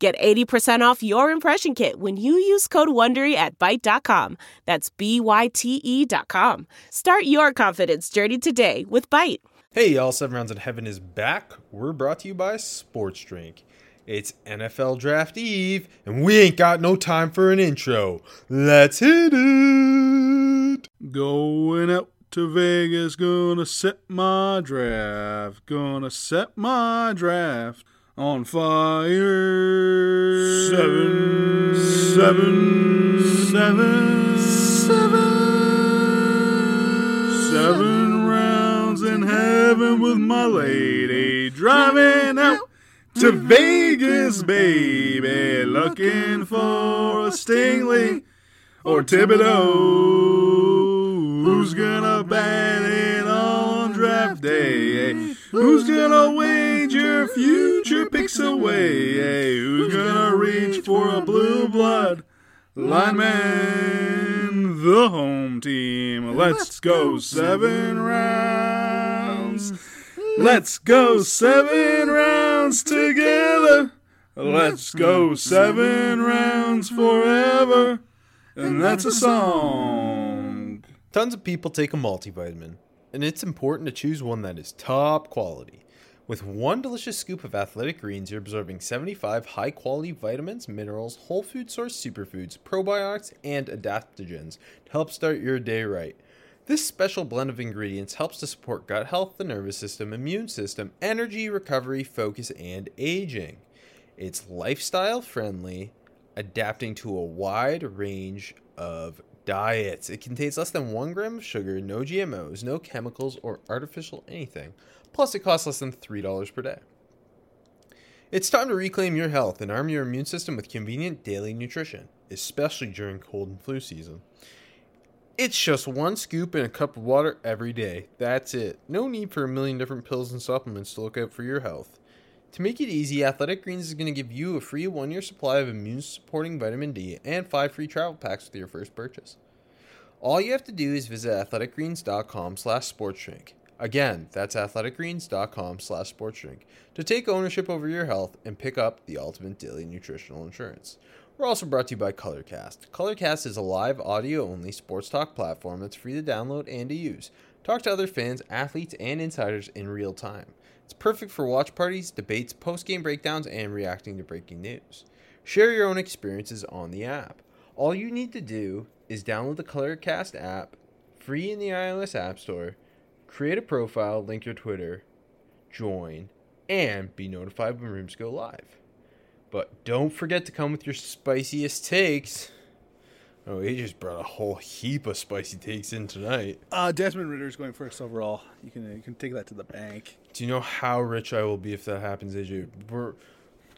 Get 80% off your impression kit when you use code WONDERY at Byte.com. That's B-Y-T-E dot com. Start your confidence journey today with Byte. Hey y'all, Seven Rounds in Heaven is back. We're brought to you by Sports Drink. It's NFL Draft Eve, and we ain't got no time for an intro. Let's hit it! Going out to Vegas, gonna set my draft, gonna set my draft on fire. Seven, seven, seven, seven, seven rounds in heaven with my lady, driving out to Vegas, baby, looking for a Stingley or Thibodeaux. Who's gonna bat it on draft day? Who's gonna wager future picks away? Hey, Who's gonna reach for a blue blood lineman? The home team. Let's go seven rounds. Let's go seven rounds together. Let's go seven rounds forever. And that's a song. Tons of people take a multivitamin, and it's important to choose one that is top quality. With one delicious scoop of athletic greens, you're absorbing 75 high quality vitamins, minerals, whole food source superfoods, probiotics, and adaptogens to help start your day right. This special blend of ingredients helps to support gut health, the nervous system, immune system, energy, recovery, focus, and aging. It's lifestyle friendly, adapting to a wide range of diets. It contains less than one gram of sugar, no GMOs, no chemicals, or artificial anything. Plus, it costs less than $3 per day. It's time to reclaim your health and arm your immune system with convenient daily nutrition, especially during cold and flu season. It's just one scoop in a cup of water every day. That's it. No need for a million different pills and supplements to look out for your health. To make it easy, Athletic Greens is going to give you a free one year supply of immune supporting vitamin D and five free travel packs with your first purchase. All you have to do is visit athleticgreens.com slash sportsdrink. Again, that's athleticgreens.com slash sportsdrink to take ownership over your health and pick up the ultimate daily nutritional insurance. We're also brought to you by Colorcast. Colorcast is a live audio only sports talk platform that's free to download and to use. Talk to other fans, athletes, and insiders in real time. It's perfect for watch parties, debates, post game breakdowns, and reacting to breaking news. Share your own experiences on the app. All you need to do is download the Colorcast app, free in the iOS App Store, create a profile, link your Twitter, join, and be notified when rooms go live. But don't forget to come with your spiciest takes. Oh, he just brought a whole heap of spicy takes in tonight. Uh, Desmond Ridder's going first overall. You can you can take that to the bank. Do you know how rich I will be if that happens, AJ? We're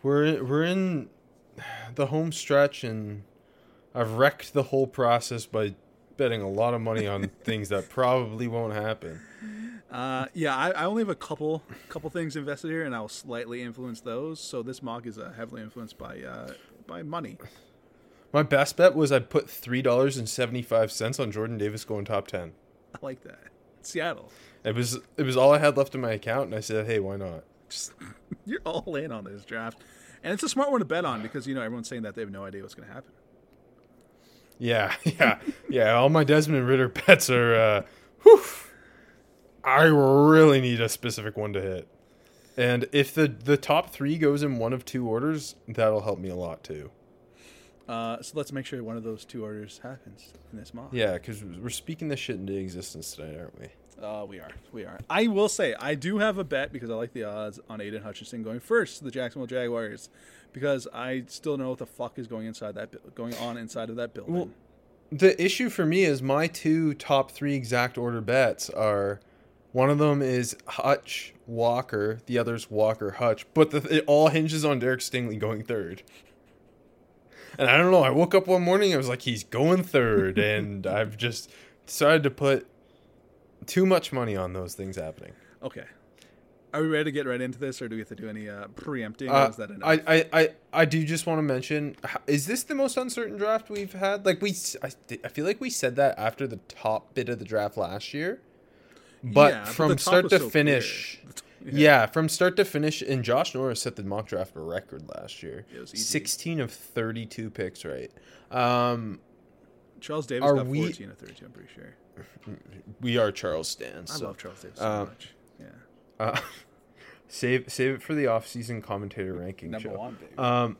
we're we're in the home stretch, and I've wrecked the whole process by betting a lot of money on things that probably won't happen. Uh, yeah, I, I only have a couple couple things invested here, and I'll slightly influence those. So this mock is uh, heavily influenced by uh, by money. My best bet was I put three dollars and seventy five cents on Jordan Davis going top ten. I like that. Seattle. It was it was all I had left in my account, and I said, "Hey, why not?" Just you're all in on this draft, and it's a smart one to bet on because you know everyone's saying that they have no idea what's going to happen. Yeah, yeah, yeah. All my Desmond Ridder bets are. Uh, whew, I really need a specific one to hit, and if the the top three goes in one of two orders, that'll help me a lot too. Uh, so let's make sure one of those two orders happens in this mock. Yeah, because we're speaking this shit into existence tonight, aren't we? Uh, we are. We are. I will say, I do have a bet because I like the odds on Aidan Hutchinson going first to the Jacksonville Jaguars because I still don't know what the fuck is going inside that going on inside of that building. Well, the issue for me is my two top three exact order bets are one of them is Hutch Walker, the other's Walker Hutch, but the, it all hinges on Derek Stingley going third. And I don't know. I woke up one morning. I was like, he's going third, and I've just decided to put too much money on those things happening. Okay. Are we ready to get right into this, or do we have to do any uh, preempting? or Uh, is that enough? I, I, I, I do just want to mention: is this the most uncertain draft we've had? Like we, I, I feel like we said that after the top bit of the draft last year, but Yeah, from start to so finish, yeah. from start to finish, and Josh Norris set the mock draft record last year. It was easy. Sixteen of thirty-two picks, right? Um, Charles Davis got we- 14 or 32, I'm pretty sure. we are Charles Stans. I so, love Charles Davis so um, much. Yeah. Uh, save save it for the off-season commentator ranking Number show. one, baby. Um,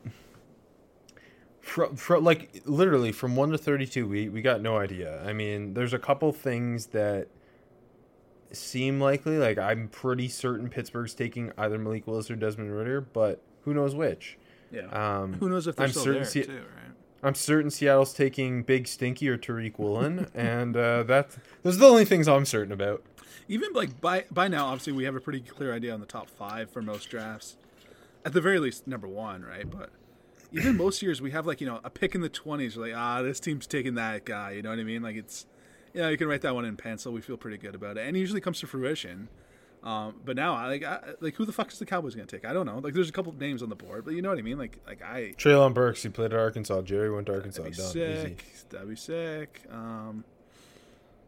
from, from like literally from one to thirty-two, we we got no idea. I mean, there's a couple things that seem likely. Like I'm pretty certain Pittsburgh's taking either Malik Willis or Desmond Ridder, but who knows which? yeah. Um, Who knows if they're I'm still certain there, Se- too, right? I'm certain Seattle's taking Big Stinky or Tariq Woolen, and uh, that's those are the only things I'm certain about. Even like by by now, obviously we have a pretty clear idea on the top five for most drafts. At the very least, number one, right? But even most years, we have like you know a pick in the twenties. Like ah, this team's taking that guy. You know what I mean? Like it's yeah, you can write that one in pencil. We feel pretty good about it, and it usually comes to fruition. Um, but now, I like, I, like, who the fuck is the Cowboys going to take? I don't know. Like, there's a couple names on the board, but you know what I mean. Like, like I Treylon Burks, he played at Arkansas. Jerry went to Arkansas. That'd be Done. sick. That'd be sick. Um,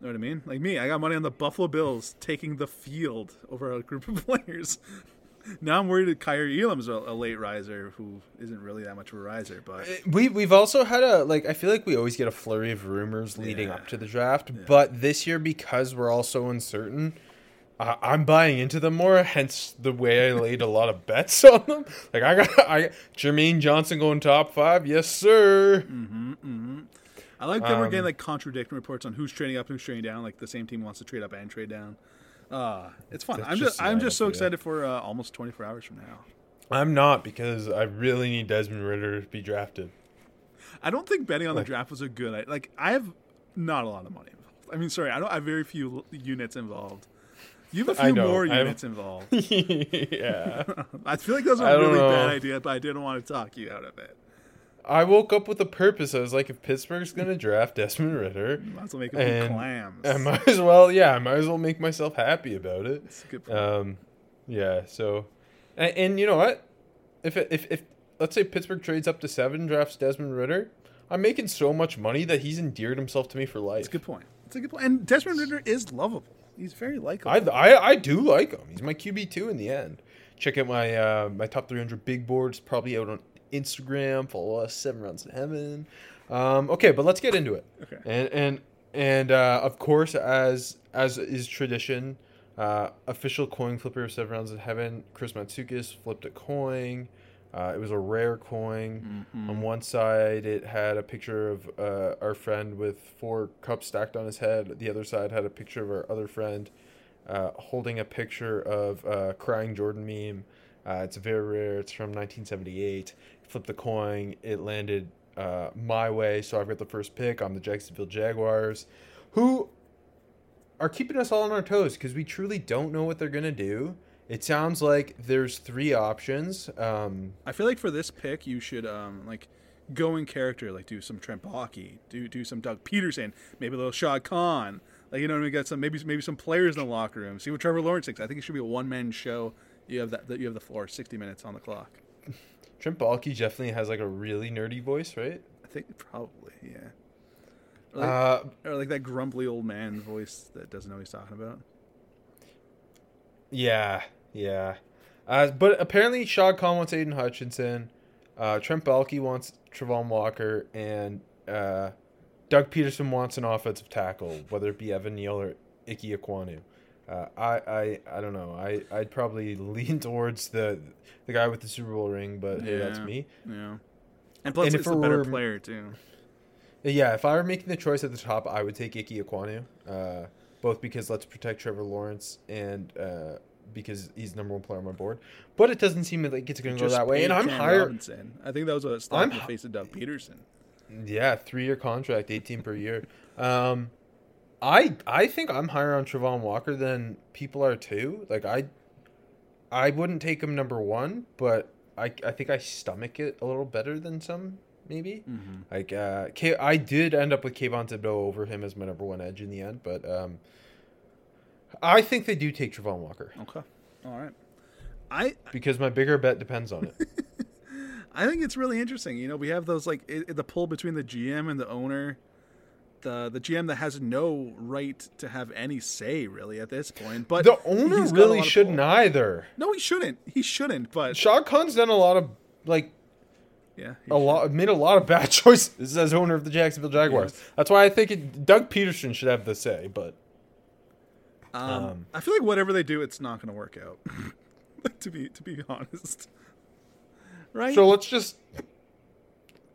know what I mean? Like me, I got money on the Buffalo Bills taking the field over a group of players. now I'm worried that Kaiir Elam's a, a late riser who isn't really that much of a riser, but Easy. We we've also had a like I feel like we always get a flurry of rumors leading Yeah. up to the draft, but this year because we're all so uncertain, uh, I'm buying into them more. Hence the way I laid a lot of bets on them. Like I got I Jermaine Johnson going top five, yes sir. I like that we're Um, getting like contradicting reports on who's trading up, and who's trading down. Like the same team wants to trade up and trade down. Uh, it's fun. That's I'm just just I'm just so excited for uh, almost 24 hours from now. I'm not because I really need Desmond Ridder to be drafted. I don't think betting on the draft was a good. i- Like I have not a lot of money involved. I mean, sorry, I don't I have very few units involved. You have a few know, more I have- units involved. yeah. I feel like that's I a really know. bad idea, but I didn't want to talk you out of it. I woke up with a purpose. I was like, if Pittsburgh's gonna draft Desmond Ridder, Might as well make it And clams. I might as well, yeah, I might as well make myself happy about it. That's a good point. Um, yeah. So, and, and you know what? If it, if if let's say Pittsburgh trades up to seven, drafts Desmond Ridder, I'm making so much money that he's endeared himself to me for life. That's a good point. That's a good point. And Desmond Ridder is lovable. He's very likable. I, I I do like him. He's my QB two in the end. Check out my uh, my top 300 big boards. Probably out on Instagram. Follow us. Seven rounds in heaven. Um, okay, but let's get into it. Okay. And and and uh, of course, as as is tradition, uh, official coin flipper of seven rounds in heaven. Chris Matsukis flipped a coin. Uh, it was a rare coin. On one side, it had a picture of uh, our friend with four cups stacked on his head. The other side had a picture of our other friend uh, holding a picture of uh, crying Jordan meme. Uh, it's very rare. It's from 1978. Flipped the coin. It landed uh, my way, so I've got the first pick. I'm the Jacksonville Jaguars, who are keeping us all on our toes because we truly don't know what they're gonna do. It sounds like there's three options. Um, I feel like for this pick, you should um like go in character, like do some Trent Baalke, do do some Doug Pederson, maybe a little Shad Khan. Like you know, we got some maybe maybe some players in the locker room. See what Trevor Lawrence thinks. I think it should be a one man show. You have that, that you have the floor, sixty minutes on the clock. Trent Baalke definitely has like a really nerdy voice, right? I think probably yeah. Or like, Uh, or like that grumbly old man voice that doesn't know what he's talking about. Yeah, yeah. Uh, but apparently, Shad Khan wants Aidan Hutchinson. Uh, Trent Baalke wants Travon Walker, and uh, Doug Pederson wants an offensive tackle, whether it be Evan Neal or Ike Ekwonu. Uh, I, I, I don't know. I, I'd probably lean towards the the guy with the Super Bowl ring, but hey, that's me. Yeah. And plus, And it's if a better were- player too. Yeah, if I were making the choice at the top, I would take Ike Ekwonu, uh, both because let's protect Trevor Lawrence and uh, because he's number one player on my board. But it doesn't seem like it's going to go that way, and I'm Cam higher. Robinson. I think that was a slap in the face of Doug Pederson. Yeah, three year contract, eighteen per year. Um, I I think I'm higher on Travon Walker than people are too. Like I, I wouldn't take him number one, but I I think I stomach it a little better than some maybe. Like, uh, K- I did end up with Kayvon Thibodeaux over him as my number one edge in the end, but um, I think they do take Travon Walker Okay. All right. I because my bigger bet depends on it. I think it's really interesting. You know, we have those like i the pull between the GM and the owner. The the GM that has no right to have any say really at this point. But the owner he's got a really shouldn't pull. either. No, he shouldn't. He shouldn't. But Shad Khan's done a lot of like yeah, a lot made a lot of bad choices as owner of the Jacksonville Jaguars. Yes. That's why I think it, Doug Pederson should have the say. But Um, Um, I feel like whatever they do, it's not going to work out. to be to be honest, right? so let's just.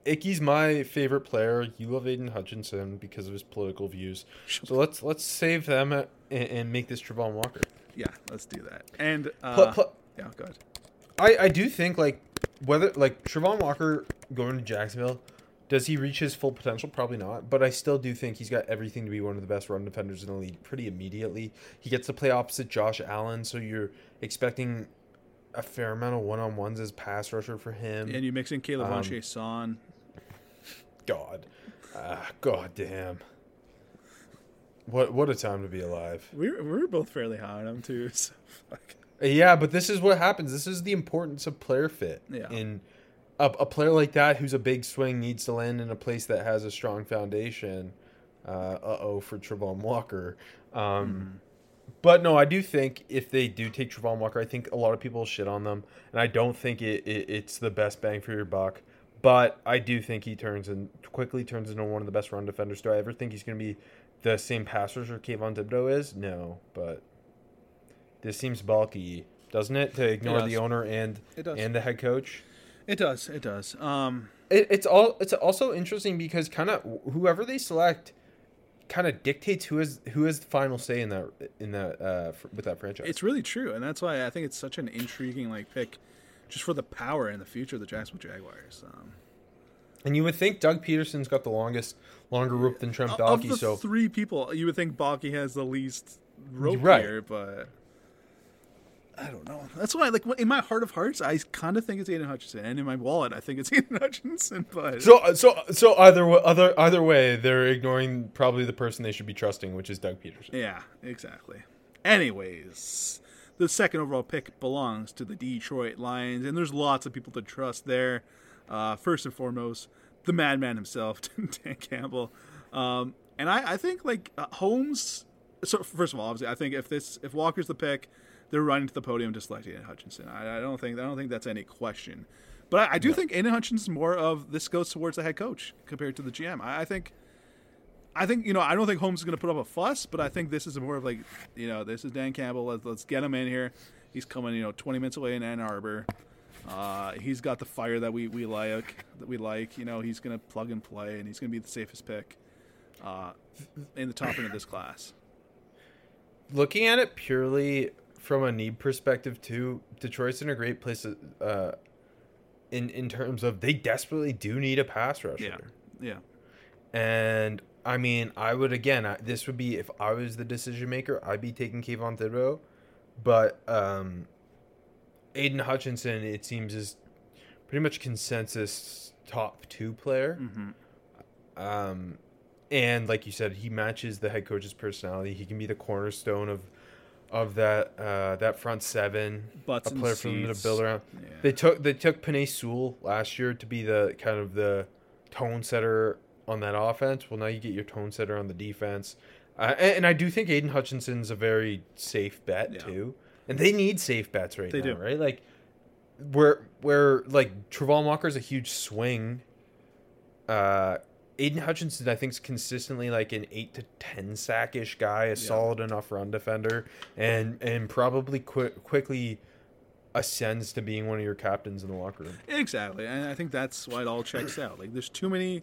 Icky's my favorite player. You love Aidan Hutchinson because of his political views. So let's let's save them and, and make this Travon Walker. yeah, let's do that. And uh, Pl- pl- yeah, go ahead. I, I do think like whether like Travon Walker going to Jacksonville, does he reach his full potential? Probably not. But I still do think he's got everything to be one of the best run defenders in the league pretty immediately. He gets to play opposite Josh Allen, so you're expecting a fair amount of one on ones as pass rusher for him. And you mix in Caleb Um, Von. God, ah, God damn. What what a time to be alive. We were, we were both fairly high on him too. So fuck. Yeah, but this is what happens. This is the importance of player fit. Yeah. In a, a player like that who's a big swing needs to land in a place that has a strong foundation. Uh oh for Travon Walker. Um, But no, I do think if they do take Travon Walker, I think a lot of people shit on them, and I don't think it, it it's the best bang for your buck. But I do think he turns and quickly turns into one of the best run defenders. Do I ever think he's going to be the same pass rusher Kayvon Thibodeaux is? No, but this seems bulky, doesn't it? To ignore does. the owner and It does. and the head coach. It does. It does. Um, It, it's all it's also interesting because kind of whoever they select kind of dictates who is who has the final say in that in that uh, with that franchise. it's really true, and that's why I think it's such an intriguing like pick, just for the power and the future of the Jacksonville Jaguars. Um, And you would think Doug Pederson's got the longest, longer rope than Trent Baalke. So three people, you would think Baalke has the least rope Right. here, but I don't know. That's why, like, in my heart of hearts, I kind of think it's Aidan Hutchinson, and in my wallet, I think it's Aidan Hutchinson. But so so so either other either way, they're ignoring probably the person they should be trusting, which is Doug Pederson. yeah, exactly. Anyways, the second overall pick belongs to the Detroit Lions, and there's lots of people to trust there. Uh, first and foremost, the madman himself, Dan Campbell. Um, and I, I think like uh, Holmes. So first of all, obviously, I think if this if Walker's the pick, they're running to the podium to select Aidan Hutchinson. I, I don't think I don't think that's any question. But I, I do think Aidan Hutchinson's more of this goes towards the head coach compared to the GM. I, I think. I think you know. I don't think Holmes is going to put up a fuss, but I think this is more of like, you know, this is Dan Campbell. Let's, let's get him in here. He's coming, you know, 20 minutes away in Ann Arbor. Uh, he's got the fire that we, we like. That we like. You know, he's going to plug and play, and he's going to be the safest pick uh, in the top end of this class. Looking at it purely from a need perspective, too, Detroit's in a great place. Uh, in in terms of they desperately do need a pass rusher. Yeah, yeah, And I mean, I would again. I, this would be if I was the decision maker, I'd be taking Kayvon Thibodeaux, but um, Aidan Hutchinson, it seems, is pretty much consensus top two player. Um, and like you said, he matches the head coach's personality. He can be the cornerstone of of that uh, that front seven. Butts a player for them to build around. Yeah. They took they took Penei Sewell last year to be the kind of the tone setter on that offense. Well, now you get your tone setter on the defense, uh, and, and I do think Aidan Hutchinson's a very safe bet Yeah. too. And they need safe bets right They now, do. right? Like where where like Travon Walker's a huge swing. Uh, Aidan Hutchinson, I think, is consistently like an eight to ten sackish guy, a solid enough run defender, and and probably qui- quickly ascends to being one of your captains in the locker room. exactly. And I think that's why it all checks out. Like, there's too many.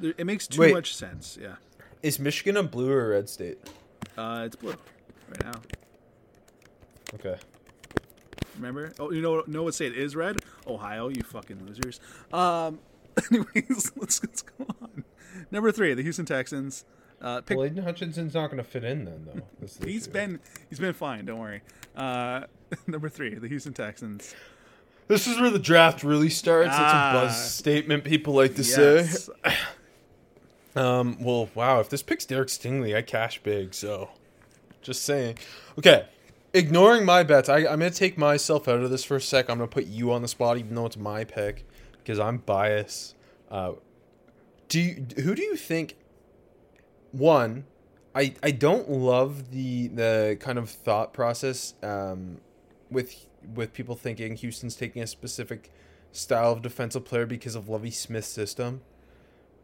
It makes too Wait. much sense. Yeah. Is Michigan a blue or a red state? Uh, it's blue right now. Okay. Remember? Oh, you know, know what state is red? Ohio, you fucking losers. Um, anyways, let's let's go on. Number three, the Houston Texans. Uh, pick, Well, Aidan Hutchinson's not going to fit in then, though. That's the he's issue. been he's been fine. Don't worry. Uh, number three, the Houston Texans. This is where the draft really starts. Ah. a buzz statement people like to Yes. say. Um, well, wow, if this picks Derek Stingley, I cash big, so just saying. Okay. Ignoring my bets, I, I'm gonna take myself out of this for a sec. I'm gonna put you on the spot, even though it's my pick, because I'm biased. Uh, do you, who do you think? One, I I don't love the the kind of thought process um, with with people thinking Houston's taking a specific style of defensive player because of Lovie Smith's system.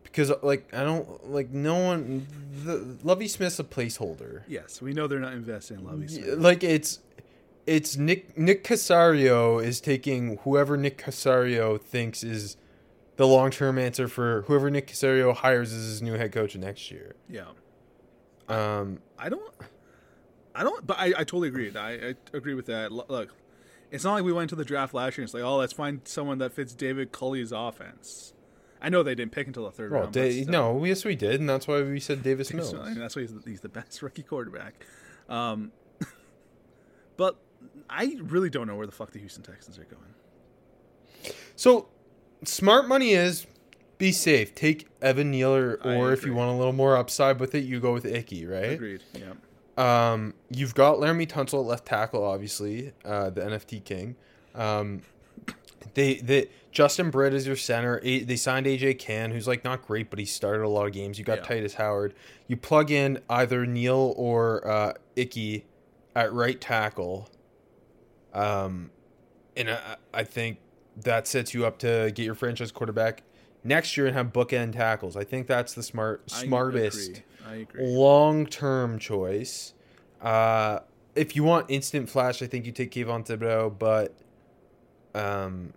Because like I don't like no one, the Lovie Smith's a placeholder. Yes, we know they're not investing in Lovie Smith. Like it's it's Nick Nick Caserio is taking whoever Nick Caserio thinks is the long term answer for whoever Nick Caserio hires as his new head coach next year. Yeah. Um, I don't. I don't. But I, I totally agree. I, I agree with that. Lo- Look, it's not like we went to the draft last year. and It's like, oh, let's find someone that fits David Culley's offense. I know they didn't pick until the third well, round. Da- no, yes we did, and that's why we said Davis Mills. I mean, that's why he's, he's the best rookie quarterback. Um, but I really don't know where the fuck the Houston Texans are going. So, smart money is be safe. Take Evan Neal, or if you want a little more upside with it, you go with Icky, right? Agreed. Yeah. Um, you've got Laremy Tunsil at left tackle, obviously, uh, the NFT king. Um, they Justin Britt is your center. They signed AJ Cann, who's like not great, but he started a lot of games. You got Yeah. Tytus Howard. You plug in either Neal or uh, Icky at right tackle. Um, and I, I think that sets you up to get your franchise quarterback next year and have bookend tackles. I think that's the smart smartest agree. I agree. long term choice. Uh, if you want instant flash, I think you take Kayvon Thibodeaux, but um,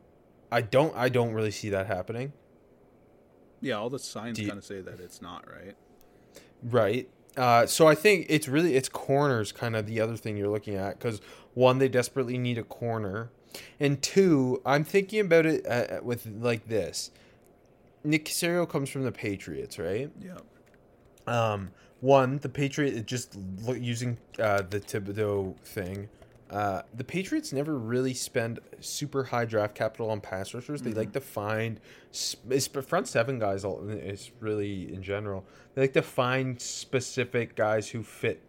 I don't. I don't really see that happening. Yeah, all the signs kind of say that it's not right. Right. Uh, so I think it's really it's corners kind of the other thing you're looking at because one they desperately need a corner, and two I'm thinking about it uh, with like this. Nick Caserio comes from the Patriots, right? Yeah. Um, one, the Patriot just lo- using uh, the Thibodeaux thing. Uh, the Patriots never really spend super high draft capital on pass rushers. They like to find front seven guys. Is really in general. They like to find specific guys who fit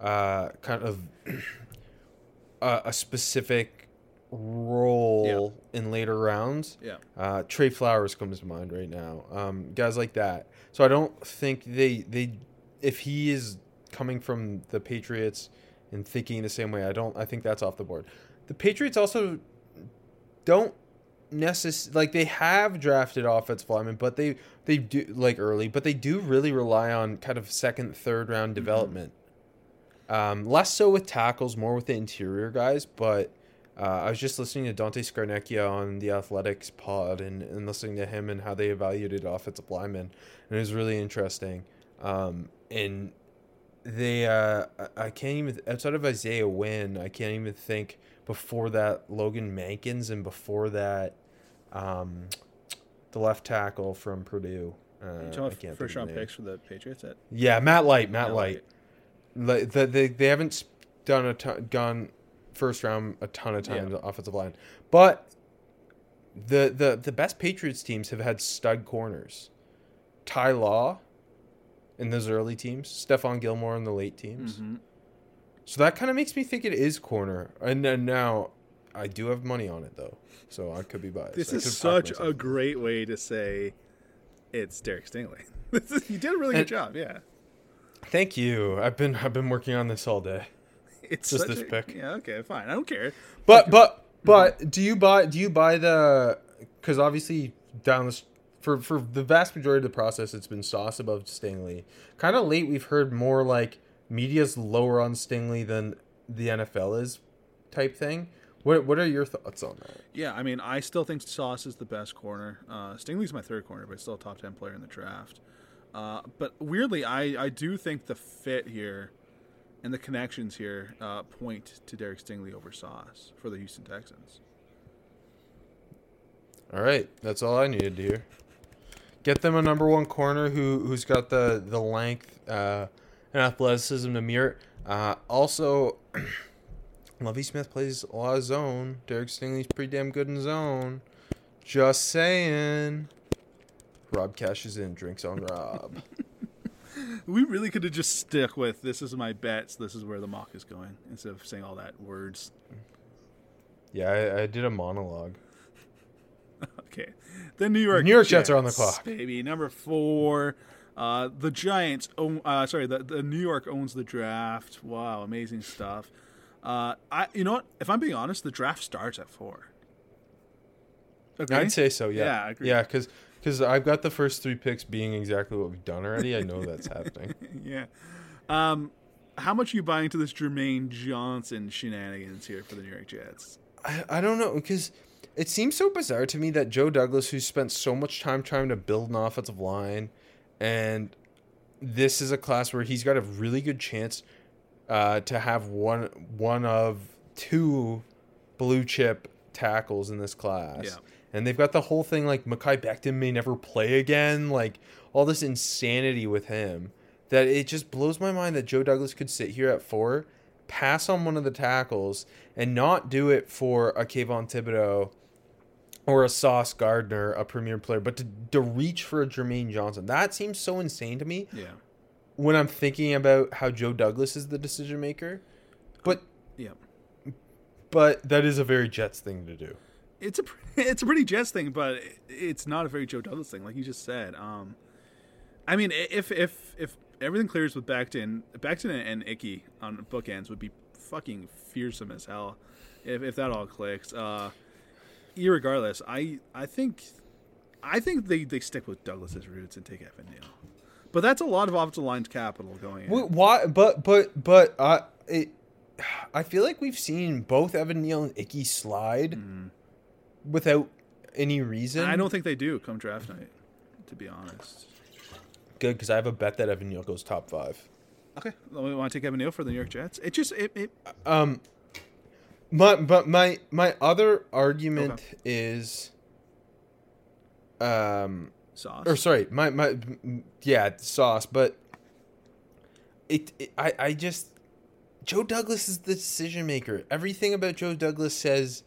uh, kind of a, a specific role in later rounds. Yeah. Uh, Trey Flowers comes to mind right now. Um, guys like that. So I don't think they they if he is coming from the Patriots and thinking the same way, I don't. I think that's off the board. The Patriots also don't necess like they have drafted offensive linemen, but they they do like early, but they do really rely on kind of second, third round development. Um, less so with tackles, more with the interior guys. But uh, I was just listening to Dante Scarnecchia on the Athletics pod and, and listening to him and how they evaluated offensive linemen, and it was really interesting. Um, and they, uh, I- can't even outside of Isaiah Wynn, I can't even think before that Logan Mankins and before that, um, the left tackle from Purdue. Uh, You I can't first round picks for the Patriots at Yeah, Matt Light, Matt, Matt Light. Like the, they they haven't done a ton, gone first round a ton of times Yeah. offensive line, but the the the best Patriots teams have had stud corners. Ty Law in those early teams, Stephon Gilmore in the late teams. Mm-hmm. So that kind of makes me think it is corner. And then now I do have money on it though, so I could be biased. This is such a great way to say it's Derek Stingley. You did a really And- good job. Yeah. Thank you. I've been I've been working on this all day. It's Just this a- pick. Yeah. Okay. Fine. I don't care. But but but do you buy do you buy the because obviously down this for for the vast majority of the process it's been sauce above Stingley. Kind of late we've heard more like media's lower on Stingley than the NFL is type thing. What what are your thoughts on that? Yeah, I mean, I still think Sauce is the best corner. Uh, Stingley's my third corner, but still a top ten player in the draft. Uh, but weirdly, I, I do think the fit here and the connections here uh, point to Derek Stingley over Sauce for the Houston Texans. All right, that's all I needed to hear. Get them a number one corner who who's got the the length uh, and athleticism to mirror. it. Uh, also, Lovie Smith plays a lot of zone. Derek Stingley's pretty damn good in zone. Just saying. Rob cashes in, drinks on Rob. We really could have just stuck with this is my bets. This is where the mock is going instead of saying all that words. yeah, I, I did a monologue. Okay, the New York New York Jets are on the clock. baby. Number four. Uh, the Giants own. Uh, sorry, the, the New York owns the draft. Wow, amazing stuff. Uh, I you know what? If I'm being honest, the draft starts at four. Okay. I'd say so, yeah. Yeah, I agree. Yeah, because because I've got the first three picks being exactly what we've done already. I know that's happening. yeah. Um, how much are you buying to this Jermaine Johnson shenanigans here for the New York Jets? I, I don't know because it seems so bizarre to me that Joe Douglas, who spent so much time trying to build an offensive line, and this is a class where he's got a really good chance uh, to have one one of two blue chip tackles in this class. Yeah. And they've got the whole thing like Mekhi Becton may never play again, like all this insanity with him that it just blows my mind that Joe Douglas could sit here at four, pass on one of the tackles, and not do it for a Kayvon Thibodeaux or a Sauce Gardner, a premier player, but to, to reach for a Jermaine Johnson. That seems so insane to me Yeah. when I'm thinking about how Joe Douglas is the decision maker. But Yeah. but that is a very Jets thing to do. it's a it's a pretty Jets thing, but it's not a very Joe Douglas thing, like you just said. Um, I mean, if if if everything clears with Becton and, and Icky on bookends would be fucking fearsome as hell. If if that all clicks, uh, irregardless, I I think I think they they stick with Douglas's roots and take Evan Neal. But that's a lot of offensive line capital going in. Wh- Why? But but but uh, it. I feel like we've seen both Evan Neal and Icky slide without any reason. I don't think they do come draft night, to be honest. good because I have a bet that Evan Neal goes top five. Okay, we want to take Evan Neal for the New York Jets. It just it, it Um, my but my my other argument Okay. is, um, sauce. or sorry, my my yeah sauce, but it, it I I just Joe Douglas is the decision maker. Everything about Joe Douglas says,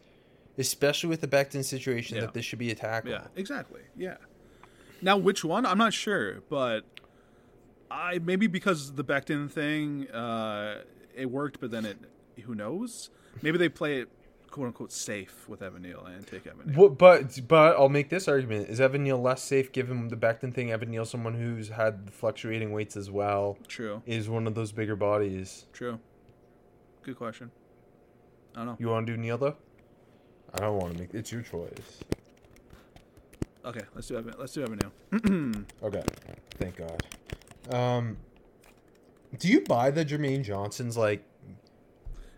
especially with the Becton situation, Yeah. that this should be a tackle. Yeah, exactly. Yeah. Now, which one? I'm not sure, but I maybe because the Becton thing, uh, it worked, but then it, who knows? Maybe they play it quote unquote safe with Evan Neal and take Evan Neal. What, but but I'll make this argument: Is Evan Neal less safe given the Becton thing? Evan Neal, someone who's had fluctuating weights as well, True. is one of those bigger bodies. True. Good question. I don't know. You want to do Neal though? I don't want to make. It's your choice. Okay, let's do Evan. Let's do Evan Neal. Okay, thank God. Um, do you buy the Jermaine Johnsons like?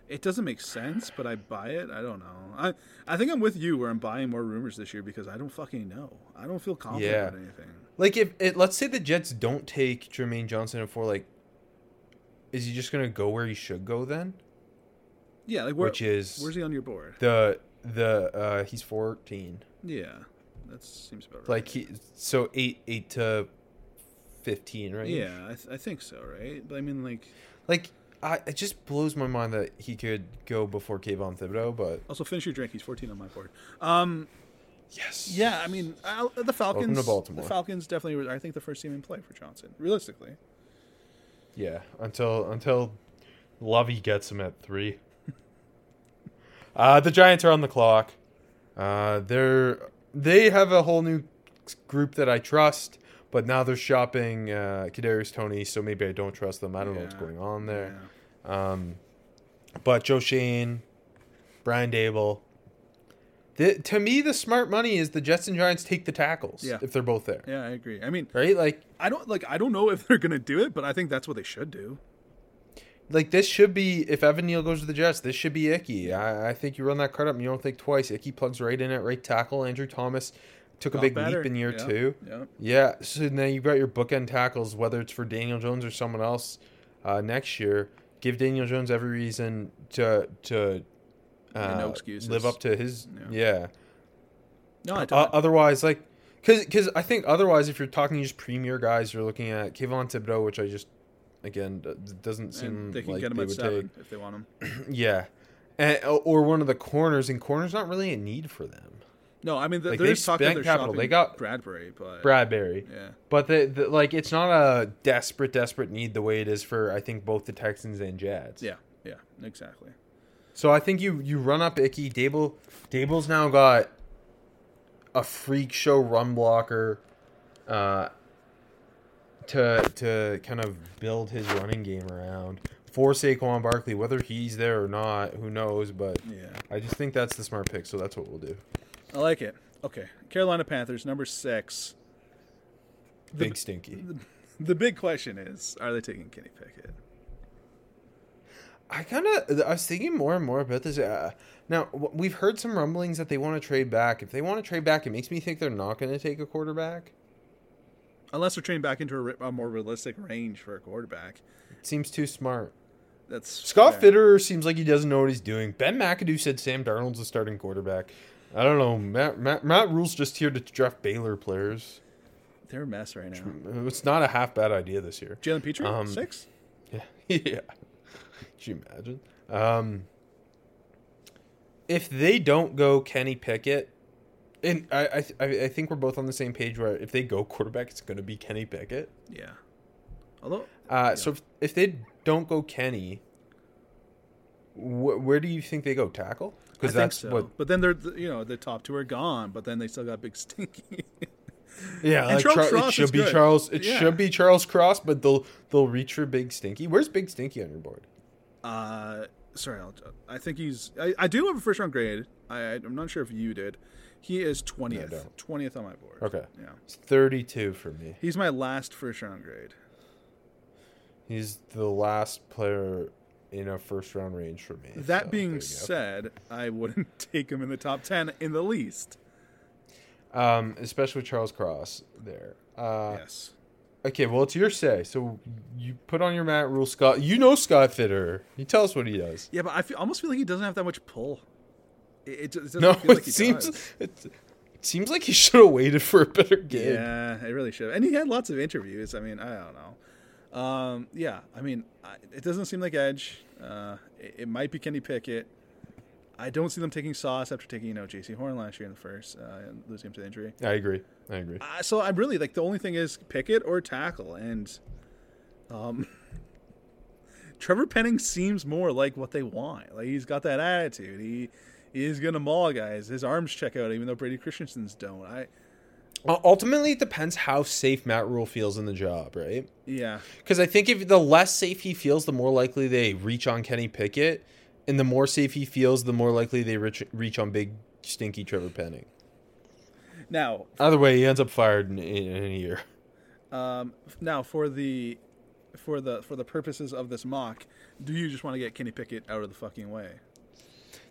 It doesn't make sense, but I buy it. I don't know. I I think I'm with you where I'm buying more rumors this year because I don't fucking know. I don't feel confident Yeah. about anything. Like if it, let's say the Jets don't take Jermaine Johnson at four, like, is he just gonna go where he should go then? Yeah, like where, Which is where's he on your board? the the uh he's fourteen. Yeah, that seems about right. Like he so eight eight to fifteen, right? yeah, I, th- I think so, right? But I mean, like, Like I it just blows my mind that he could go before Kayvon Thibodeaux, but also finish your drink. He's 14 on my board. Um, yes. yeah, I mean, i the Falcons. Baltimore. The Falcons definitely, were, I think, the first team in play for Johnson. Realistically, Yeah. Until until Lovie gets him at three. uh the Giants are on the clock. Uh they're they have a whole new group that I trust, but now they're shopping uh Kadarius Toney, so maybe I don't trust them. I don't know what's going on there. Yeah. Um, but Joe Schoen, Brian Daboll. The, to me, the smart money is the Jets and Giants take the tackles Yeah. if they're both there, Yeah, I agree. I mean, right? Like, I don't like. I don't know if they're gonna do it, but I think that's what they should do. like this should be if Evan Neal goes to the Jets, this should be Icky. I, I think you run that card up and you don't think twice. Icky plugs right in at right tackle. Andrew Thomas took a Got big better. leap in year Yeah, two. Yeah. Yeah, so now you've got your bookend tackles, whether it's for Daniel Jones or someone else uh, next year. Give Daniel Jones every reason to to uh, no excuses. live up to his yeah. No, I Uh, don't. otherwise, like, because because I think otherwise, if you're talking just premier guys, you're looking at Kayvon Thibodeaux, which I just again doesn't seem and they can like get him at seven if they want him. Yeah, and, or one of the corners, and corners not really a need for them. No, I mean th- Like, they're they've talking spent capital. They got- Bradberry, but Bradberry. yeah, But the, the like it's not a desperate, desperate need the way it is for I think both the Texans and Jads. yeah, yeah, exactly. So I think you you run up Icky. Daboll Daboll's now got a freak show run blocker uh to to kind of build his running game around. For Saquon Barkley, whether he's there or not, who knows, but Yeah, I just think that's the smart pick, so that's what we'll do. I like it. Okay, Carolina Panthers number six. The- Big stinky. The big question is, are they taking Kenny Pickett? I kind of I was thinking more and more about this. Uh, now we've heard some rumblings that they want to trade back. If they want to trade back, it makes me think they're not going to take a quarterback. Unless they're trading back into a, a more realistic range for a quarterback. It seems too smart. That's Scott fair. Fitterer seems like he doesn't know what he's doing. Ben McAdoo said Sam Darnold's the starting quarterback. I don't know. Matt Matt, Matt Rhule's just here to draft Baylor players. They're a mess right now. It's not a half bad idea this year. Jalen Pitre, Um, six. Yeah. yeah. Could you imagine? Um, if they don't go Kenny Pickett, and I, I, I think we're both on the same page where if they go quarterback, it's going to be Kenny Pickett. Yeah. Although Uh, So if, if they don't go Kenny, wh- where do you think they go? Tackle? I Because think that's so. what. But then they're the- you know the top two are gone, but then they still got big stinky. Yeah, like Charles Char- it should be good. Charles. It Yeah. should be Charles Cross, but they'll they'll reach for Big Stinky. Where's Big Stinky on your board? uh, sorry, I'll, I think he's. I, I do have a first round grade. I, I'm not sure if you did. He is twentieth. Twentieth on my board. Okay, Yeah. it's thirty-two for me. He's my last first round grade. He's the last player in a first round range for me. That so being said, I wouldn't take him in the top ten in the least. um, especially with Charles Cross there. Uh, yes. Okay, well it's your say. So you put on your Matt Rhule, Scott. You know Scott Fitter. You tell us what he does. Yeah, but I feel, almost feel like he doesn't have that much pull. It, it, it doesn't No, feel like it he seems does. it, it seems like he should have waited for a better gig. Yeah, it really should. And he had lots of interviews. I mean, I don't know. Um, yeah, I mean, I, it doesn't seem like Edge. Uh, it, it might be Kenny Pickett. I don't see them taking Sauce after taking you know Jaycee Horn last year in the first uh, and losing him to injury. I agree. I agree. Uh, so I'm really like the only thing is Pickett or tackle, and um, Trevor Penning seems more like what they want. Like he's got that attitude. He, he is gonna maul guys. His arms check out, even though Brady Christensen's don't. I Ultimately, it depends how safe Matt Rhule feels in the job, right? yeah. Because I think if the less safe he feels, the more likely they reach on Kenny Pickett, and the more safe he feels, the more likely they reach, reach on big stinky Trevor Penning. Now, Either way, he ends up fired in, in, in a year. um, now for the for the for the purposes of this mock, do you just want to get Kenny Pickett out of the fucking way?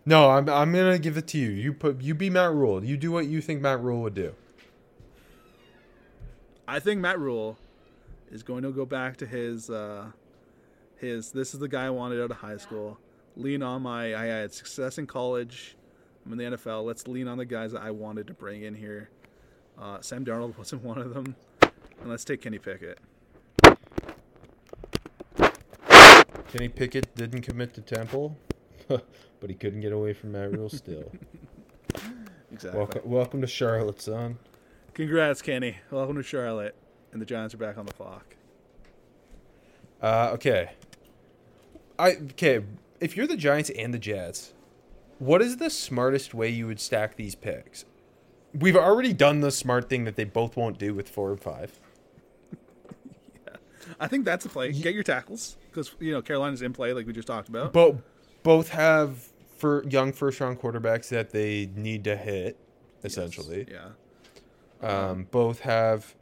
No, I'm I'm gonna give it to you. You put you be Matt Rhule. You do what you think Matt Rhule would do. I think Matt Rhule is going to go back to his uh, his. This is the guy I wanted out of high school. Lean on my. I had success in college. I'm in the NFL. Let's lean on the guys that I wanted to bring in here. Uh, Sam Darnold wasn't one of them, and let's take Kenny Pickett. Kenny Pickett didn't commit to Temple, but he couldn't get away from Matt Rhule still. Exactly. welcome, welcome to Charlotte, son. Congrats, Kenny. Welcome to Charlotte, and the Giants are back on the clock. Uh, okay. I okay. If you're the Giants and the Jets, what is the smartest way you would stack these picks? We've already done the smart thing that they both won't do with four and five. yeah. I think that's the play. Get your tackles because you know Carolina's in play, like we just talked about. But both have for young first round quarterbacks that they need to hit, essentially. yeah. Um, both have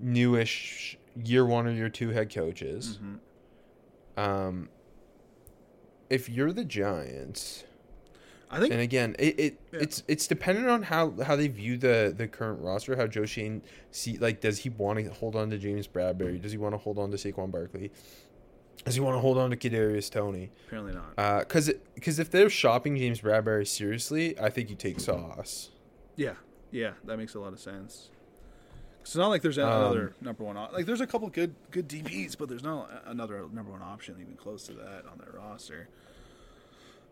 newish year one or year two head coaches. Mm-hmm. Um, if you're the Giants, I think and again, it, it Yeah. it's it's dependent on how how they view the the current roster. How Joe Schoen see like, does he want to hold on to James Bradberry? Does he want to hold on to Saquon Barkley? Does he want to hold on to Kadarius Toney? apparently not. Because because if they're shopping James Bradberry seriously, I think you take Sauce. Yeah, yeah, that makes a lot of sense. It's not like there's another um, number one. Op- like there's a couple good good DBs, but there's not another number one option even close to that on their roster.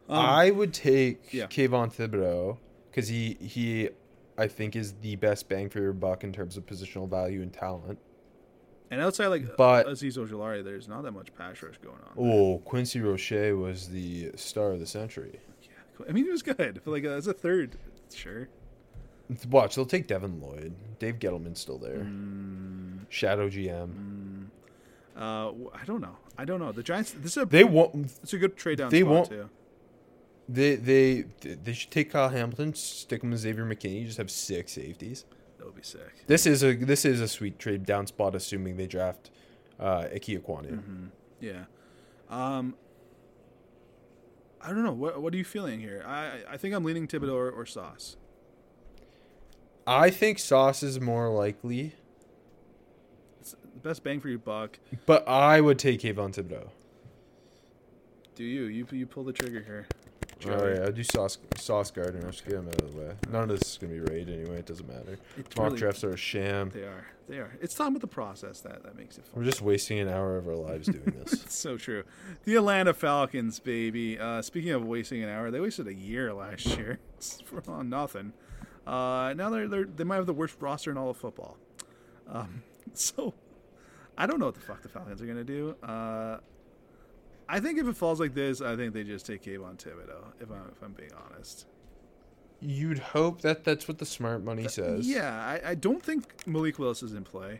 Um, I would take yeah. Kayvon Thibodeaux because he he I think is the best bang for your buck in terms of positional value and talent. And outside like But- Azeez Ojulari, there's not that much pass rush going on. Oh, Quincy Roche was the star of the century. Yeah, I mean, it was good. But like as a third, sure. Watch, they'll take Devin Lloyd. Dave Gettleman's still there. Mm, Shadow GM. uh, w- I don't know. I don't know. The Giants. This is a They won't. it's a good trade down they spot won't- too. They they they should take Kyle Hamilton, stick him with Xavier McKinney. Just have six safeties. That would be sick. This is a this is a sweet trade down spot, assuming they draft uh, Ike Ekwonu. Mm-hmm. Yeah. Um. I don't know. What What are you feeling here? I I think I'm leaning Thibodeaux or, or Sauce. I think Sauce is more likely, It's the best bang for your buck. but I would take Kayvon Thibodeaux. Do you? You you pull the trigger here. All right, I'll do Sauce Sauce Gardner. I'll just get him out of the way. None of this is gonna be right anyway. It doesn't matter. It's Mock really- drafts are a sham. They are. They are. It's talking about the process that that makes it fun. We're just wasting an hour of our lives doing this. It's so true. The Atlanta Falcons, baby. Uh, speaking of wasting an hour, they wasted a year last year for on nothing. Uh, now they're, they're they might have the worst roster in all of football. Um, so I don't know what the fuck the Falcons are gonna do. Uh, I think if it falls like this, I think they just take Kayvon Thibodeaux. If I'm if I'm being honest. You'd hope that that's what the smart money says. Yeah, I, I don't think Malik Willis is in play.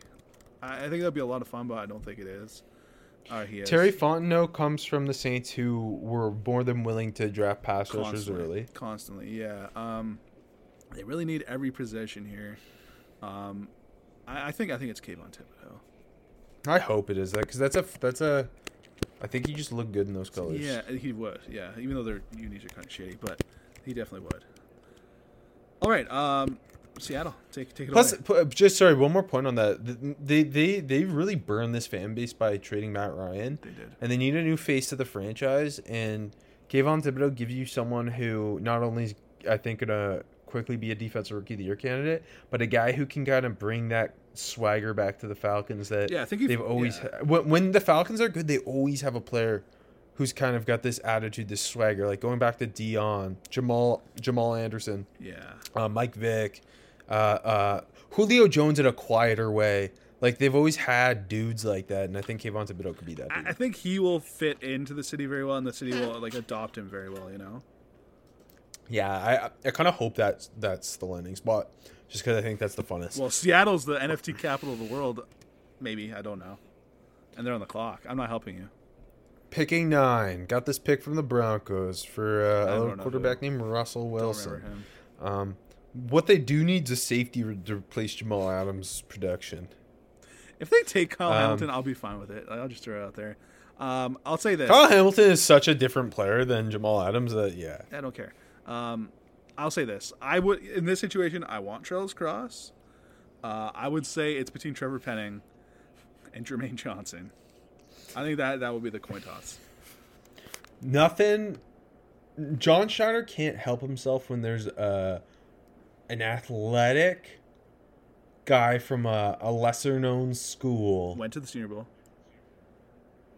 I, I think that'd be a lot of fun, but I don't think it is. Uh, he is. Terry Fontenot comes from the Saints, who were more than willing to draft pass rushers early. Constantly, yeah. Um, they really need every position here. Um, I, I think I think it's Kayvon Thibodeaux. I hope it is that because that's a that's a. I think he just looked good in those colors. Yeah, he would. Yeah, even though their unis are kind of shitty, but he definitely would. All right, um, Seattle, take take it Plus, away. just sorry, one more point on that. Th- They they they really burned this fan base by trading Matt Ryan, They did. and they need a new face to the franchise. And Kayvon Thibodeaux gives you someone who not only is I think gonna quickly be a defensive rookie of the year candidate, but a guy who can kind of bring that swagger back to the Falcons that Yeah, I think they've always yeah. when, when the Falcons are good, they always have a player who's kind of got this attitude, this swagger. Like going back to Deion, Jamal Jamal Anderson Yeah, uh, Mike Vick, uh, uh, Julio Jones in a quieter way. Like they've always had dudes like that, and I think Kayvon Thibodeaux could be that I, I think he will fit into the city very well, and the city will like adopt him very well. You know. Yeah, I I kind of hope that that's the landing spot, just because I think that's the funnest. Well, Seattle's the NFT capital of the world. Maybe I don't know, and they're on the clock. I'm not helping you. Picking nine, got this pick from the Broncos for uh, a little quarterback named Russell Wilson. Um, what they do need is a safety to replace Jamal Adams' production. If they take Kyle Um, Hamilton, I'll be fine with it. I'll just throw it out there. Um, I'll say this. Kyle Hamilton is such a different player than Jamal Adams that yeah. I don't care. Um, I'll say this. I would in this situation. I want Charles Cross. Uh, I would say it's between Trevor Penning and Jermaine Johnson. I think that that would be the coin toss. Nothing. John Schneider can't help himself when there's a an athletic guy from a, a lesser known school Went to the Senior Bowl.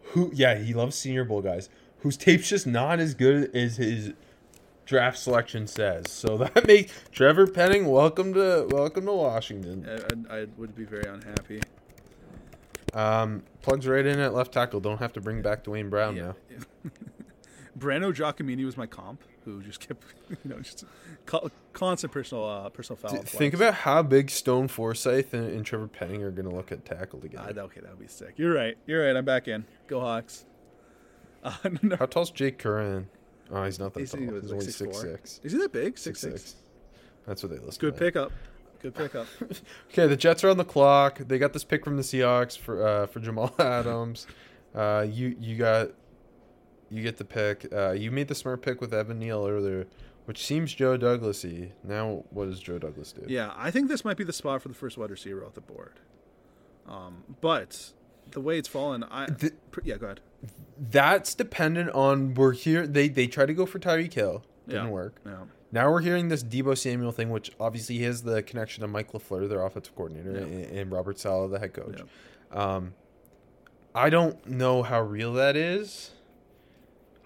who yeah he loves Senior Bowl guys whose tape's just not as good as his draft selection says. So that makes Trevor Penning welcome to welcome to Washington. I, I, I would be very unhappy. Um, plugs right in at left tackle. Don't have to bring back Duane Brown now. Breno Giacomini was my comp, who just kept, you know, just constant personal, uh, personal foul. Flags. Think about how big Stone Forsyth and, and Trevor Penning are going to look at tackle together. Uh, okay, that would be sick. You're right. You're right. I'm back in. Go Hawks. Uh, no, How tall's Jake Curhan? Oh, he's not that He's- tall. he He's, was like only 6'4". six six. is he that big? Six six. That's what they list. Good at. pickup. Good pickup. Okay, the Jets are on the clock. They got this pick from the Seahawks for uh, for Jamal Adams. Uh, you you got you get the pick. Uh, you made the smart pick with Evan Neal earlier, which seems Joe Douglasy. Now, what does Joe Douglas do? yeah, I think this might be the spot for the first wide receiver off the board. Um, but the way it's fallen, I The- pr- yeah, go ahead. That's dependent on we're here. They they tried to go for Tyreek Hill, didn't Yeah. work. Yeah. Now we're hearing this Deebo Samuel thing, which obviously has the connection to Mike LaFleur, their offensive coordinator, Yeah. and, and Robert Saleh, the head coach. Um, I don't know how real that is,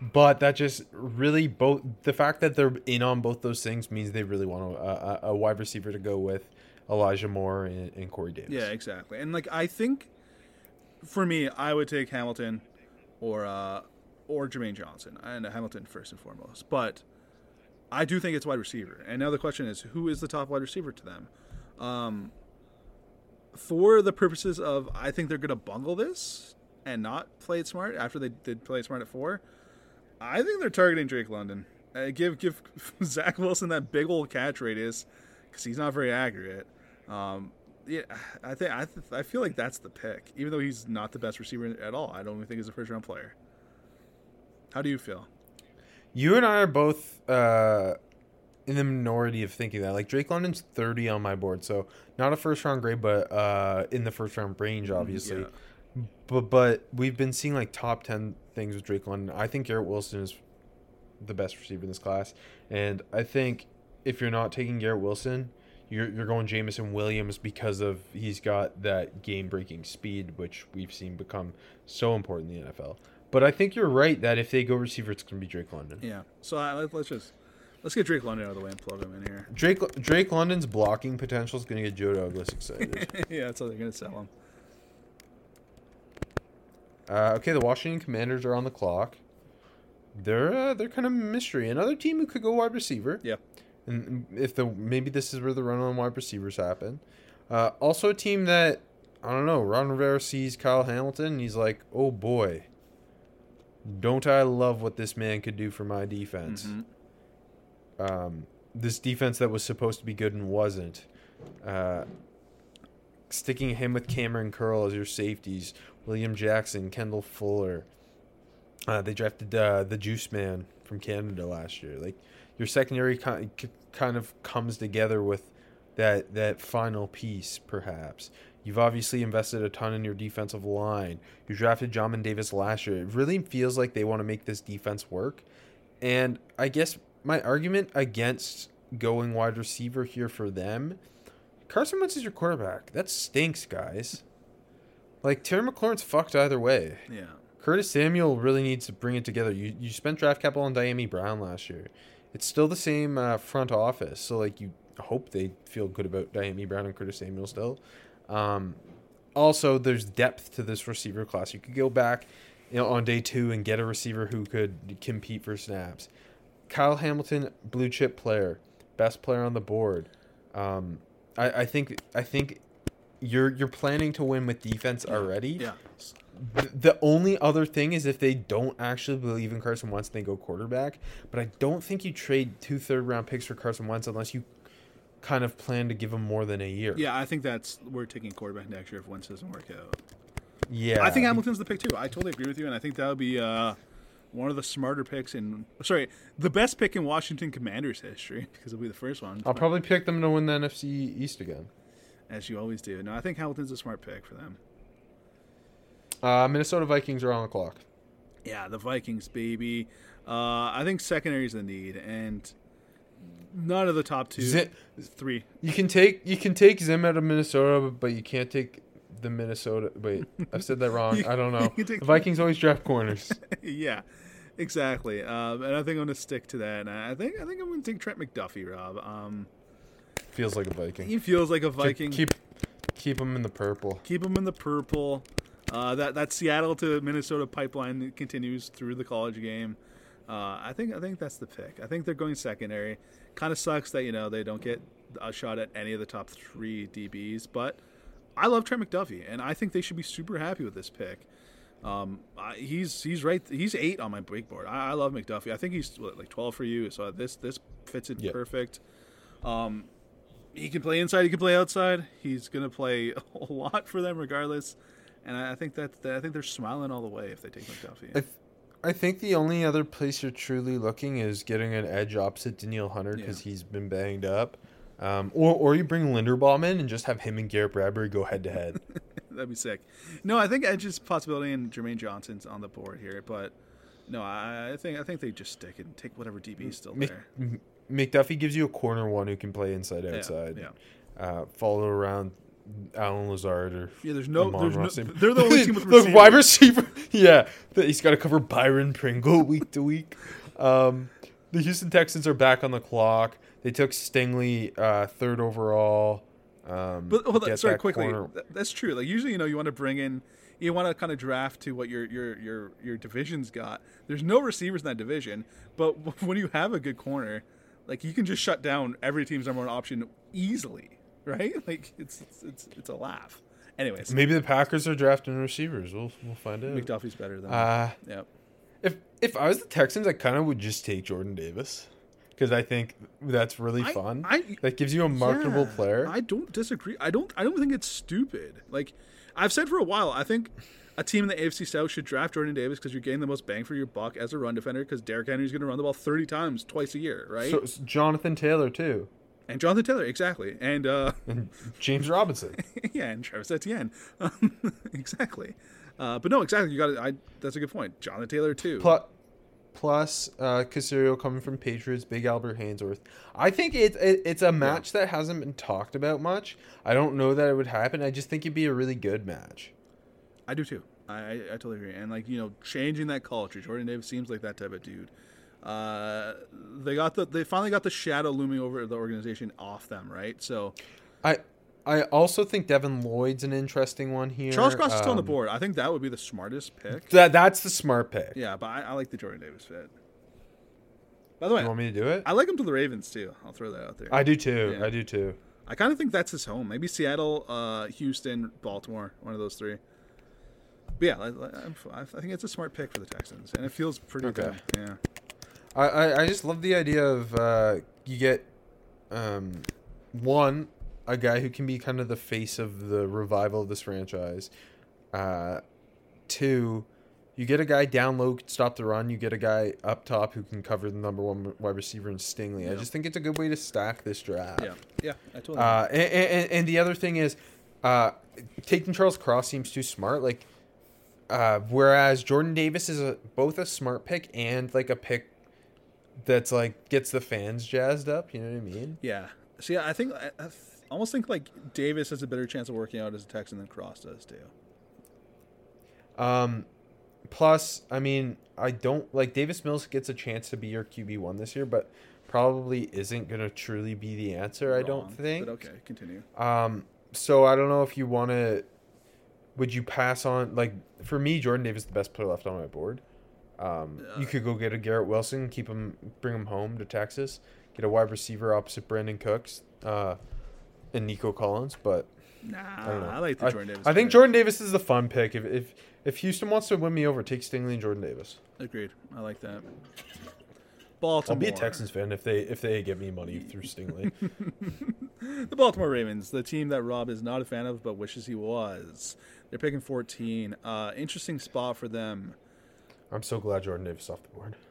but that just really both the fact that they're in on both those things means they really want a, a, a wide receiver to go with Elijah Moore and, and Corey Davis. Yeah, exactly. And like I think for me, I would take Hamilton or uh or Jermaine Johnson and Hamilton first and foremost. But I do think it's wide receiver. And now the question is, who is the top wide receiver to them? Um, for the purposes of, I think they're going to bungle this and not play it smart after they did play it smart at four. I think they're targeting Drake London. Uh, give give Zach Wilson that big old catch radius because he's not very accurate. Um, yeah, I think I, th- I feel like that's the pick, even though he's not the best receiver at all. I don't even think he's a first round player. How do you feel? You and I are both uh, in the minority of thinking that. Like Drake London's 30 on my board, so not a first round grade, but uh, in the first round range, obviously. Yeah. But but we've been seeing like top 10 things with Drake London. I think Garrett Wilson is the best receiver in this class, and I think if you're not taking Garrett Wilson, you're you're going Jameson Williams because of he's got that game breaking speed, which we've seen become so important in the NFL. But I think you're right that if they go receiver, it's going to be Drake London. Yeah. So uh, let- let's just let's get Drake London out of the way and plug him in here. Drake Drake London's blocking potential is going to get Joe Douglas excited. yeah, that's how they're gonna sell him. uh, okay, the Washington Commanders are on the clock. They're uh, they're kind of a mystery. Another team who could go wide receiver. Yeah. And if the maybe this is where the run on wide receivers happen. Uh, also, a team that I don't know. Ron Rivera sees Kyle Hamilton. And he's like, oh boy, don't I love what this man could do for my defense? Mhm. um, this defense that was supposed to be good and wasn't. Uh, sticking him with Kamren Curl as your safeties, William Jackson, Kendall Fuller. Uh, they drafted uh, the Juice Man from Canada last year. Like your secondary kind kind of comes together with that that final piece, perhaps. You've obviously invested a ton in your defensive line. You drafted John Davis last year. It really feels like they want to make this defense work. And I guess my argument against going wide receiver here for them, Carson Wentz is your quarterback. That stinks, guys. Like Terry McLaurin's fucked either way. Yeah. Curtis Samuel really needs to bring it together. You you spent draft capital on Dyami Brown last year. It's still the same uh, front office, so like you hope they feel good about Dyami Brown and Curtis Samuel still. Um, also, there's depth to this receiver class. You could go back, you know, on day two and get a receiver who could compete for snaps. Kyle Hamilton, blue chip player, best player on the board. Um, I, I think I think you're you're planning to win with defense already. Yeah. The, only other thing is if they don't actually believe in Carson Wentz, they go quarterback. But I don't think you trade two third round picks for Carson Wentz unless you kind of plan to give him more than a year. Yeah, I think that's we're taking quarterback next year if Wentz doesn't work out. Yeah. I think Hamilton's the pick too. I totally agree with you, and I think that would be uh, one of the smarter picks in. Sorry, the best pick in Washington Commanders history because it'll be the first one. I'll probably pick them to win the NFC East again. as you always do. No, I think Hamilton's a smart pick for them. Uh, Minnesota Vikings are on the clock. Yeah, the Vikings, baby. Uh, I think secondary is the need, and none of the top two, Zi- three. You can take you can take Zim out of Minnesota, but you can't take the Minnesota. Wait, I've said that wrong. I don't know. You can take- The Vikings always draft corners. yeah, exactly. Um, and I think I'm going to stick to that. And I think I think I'm going to take Trent McDuffie, Rob. Um, Feels like a Viking. he feels like a Viking. Keep keep him in the purple. keep him in the purple. Uh, that that Seattle to Minnesota pipeline continues through the college game. Uh, I think I think that's the pick. I think they're going secondary. Kind of sucks that you know they don't get a shot at any of the top three DBs, but I love Trent McDuffie, and I think they should be super happy with this pick. Um, I, he's he's right. He's eight on my big board. I, I love McDuffie. I think he's what, like twelve for you. So this this fits it Yeah. perfect. Um, he can play inside. He can play outside. He's gonna play a lot for them regardless. And I think that I think they're smiling all the way if they take McDuffie. I, th- I think the only other place you're truly looking is getting an edge opposite Danielle Hunter because Yeah. he's been banged up. Um, or, or you bring Linderbaum in and just have him and Garrett Bradbury go head to head. That'd be sick. No, I think Edge's possibility and Jermaine Johnson's on the board here, but no, I, I think I think they just stick and take whatever DB is still Mc, there. McDuffie gives you a corner one who can play inside Yeah, outside. yeah. Uh, follow around Allen Lazard or Yeah, there's no- Amon there's no- they're the only team with the wide receiver. yeah, he's got to cover Byron Pringle week to week. Um, the Houston Texans are back on the clock. They took Stingley uh, third overall. Um, But hold on, sorry, quickly. corner- That's true. Like usually, you know, you want to bring in, you want to kind of draft to what your your your your division's got. There's no receivers in that division, but when you have a good corner, like you can just shut down every team's number one option easily, right? Like it's it's it's, a laugh. Anyways, Maybe the Packers are drafting receivers. We'll we'll find out. McDuffie's better than. Uh, yeah. if if I was the Texans, I kind of would just take Jordan Davis because I think that's really I- fun. I- that gives you a marketable Yeah, player. I don't disagree. I don't. I don't think it's stupid. Like I've said for a while, I think a team in the AFC South should draft Jordan Davis because you're getting the most bang for your buck as a run defender because Derrick Henry's going to run the ball 30 times twice a year, right? so Jonathan Taylor too, and Jonathan Taylor, exactly, and uh, and James Robinson. yeah, and Travis Etienne, um, exactly. Uh, but no, exactly. You got it. I. That's a good point. Jonathan Taylor too. plus, plus uh, Caserio coming from Patriots, Big Albert Haynesworth. I think it, it it's a match that hasn't been talked about much. I don't know that it would happen. I just think it'd be a really good match. I do too. I, I, I totally agree. And like you know, changing that culture. Jordan Davis seems like that type of dude. Uh, they got the they finally got the shadow looming over the organization off them, right? So I I also think Devin Lloyd's an interesting one here. Charles Cross is still on the Um, board. I think that would be the smartest pick. That that's the smart pick. Yeah, but I, I like the Jordan Davis fit. By the way, You want me to do it? I like him to the Ravens too. I'll throw that out there. I do too. Yeah. I do too. I kind of think that's his home. Maybe Seattle, uh, Houston, Baltimore, one of those three. But yeah, I, I, I think it's a smart pick for the Texans, and it feels pretty Okay. good. Yeah. I, I, I just love the idea of uh, you get um, one a guy who can be kind of the face of the revival of this franchise. Uh, two, you get a guy down low stop the run. You get a guy up top who can cover the number one wide receiver in Stingley. I just think it's a good way to stack this draft. Yeah. Yeah. I totally. Uh, and, and, and the other thing is, uh, taking Charles Cross seems too smart. Like, uh, whereas Jordan Davis is a, both a smart pick and like a pick that's like gets the fans jazzed up. You know what I mean? Yeah. See, I think I, I almost think like Davis has a better chance of working out as a Texan than Cross does too. Um, plus, I mean, I don't like Davis Mills gets a chance to be your QB one this year, but probably isn't gonna truly be the answer. I don't think. But okay, continue. Um, so I don't know if you want to. Would you pass on like for me, Jordan Davis is the best player left on my board. Um, you could go get a Garrett Wilson, keep him, bring him home to Texas, get a wide receiver opposite Brandin Cooks, uh, and Nico Collins. But Nah, I. I, like the I, Jordan Davis. I think. Jordan Davis is the fun pick. If if if Houston wants to win me over, take Stingley and Jordan Davis. Agreed. I like that. Baltimore. I'll be a Texans fan if they if they give me money through Stingley. The Baltimore Ravens, the team that Rob is not a fan of but wishes he was. They're picking 14. Uh, interesting spot for them. I'm so glad Jordan Davis is off the board.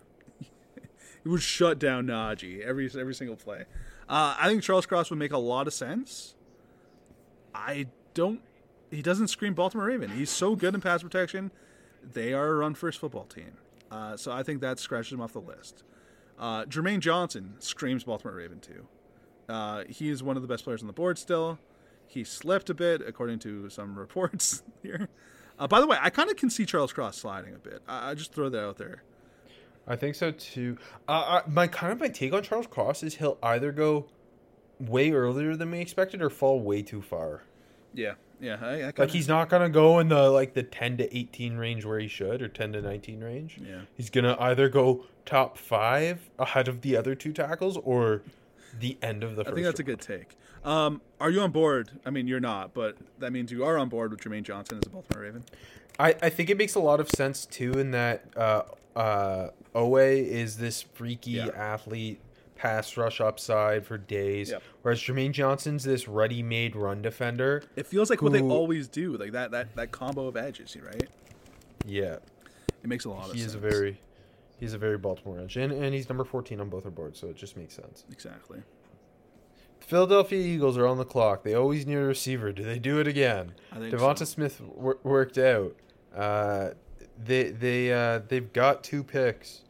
It would shut down Najee every every single play. Uh, I think Charles Cross would make a lot of sense. I don't. He doesn't scream Baltimore Raven. He's so good in pass protection. They are a run first football team. Uh, so I think that scratches him off the list. Uh, Jermaine Johnson screams Baltimore Raven too. Uh, he is one of the best players on the board still. He slipped a bit, according to some reports here. Uh, by the way, I kind of can see Charles Cross sliding a bit. I, I just throw that out there. I think so too. Uh, I, my kind of my take on Charles Cross is he'll either go way earlier than we expected or fall way too far. Yeah, yeah. I, I Like kinda- he's not gonna go in the like the ten to eighteen range where he should, or ten to nineteen range. Yeah. He's gonna either go top five ahead of the other two tackles or the end of the. I think that's a good take. Um, are you on board? I mean, you're not, but that means you are on board with Jermaine Johnson as a Baltimore Raven. I, I think it makes a lot of sense too in that uh, uh, Owe is this freaky Yeah. athlete, pass rush upside for days, Yep. whereas Jermaine Johnson's this ready-made run defender. It feels like what they always do, like that that that combo of edges, right? Yeah, It makes a lot of he sense. is a very he's a very Baltimore edge, and, and he's number fourteen on both our boards, so it just makes sense. exactly. Philadelphia Eagles are on the clock. They always need a receiver. Do they do it again? Devonta so. Smith wor- worked out. Uh, they they uh, they've got two picks.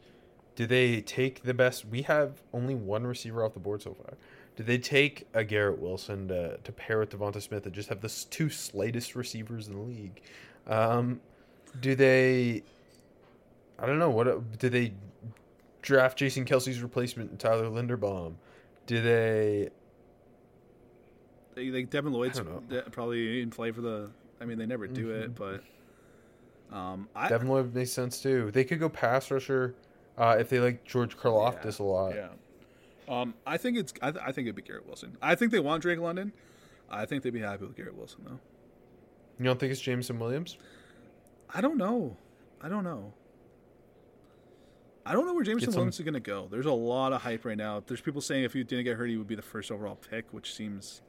Do they take the best? We have only one receiver off the board so far. Do they take a Garrett Wilson to, to pair with Devonta Smith and just have the two slightest receivers in the league? Um, Do they? I don't know. What do they draft? Jason Kelce's replacement, Tyler Linderbaum. Do they? They, like Devin Lloyd's I don't know. de- probably in play for the. I mean, they never do it, but um, I Devin Lloyd makes sense too. They could go pass rusher uh, if they like George Karlaftis a lot. yeah. Um, I think it's. I, th- I think it'd be Garrett Wilson. I think they want Drake London. I think they'd be happy with Garrett Wilson though. You don't think it's Jameson Williams? I don't know. I don't know. I don't know where Jameson some- Williams is going to go. There's a lot of hype right now. There's people saying if he didn't get hurt, he would be the first overall pick, which seems.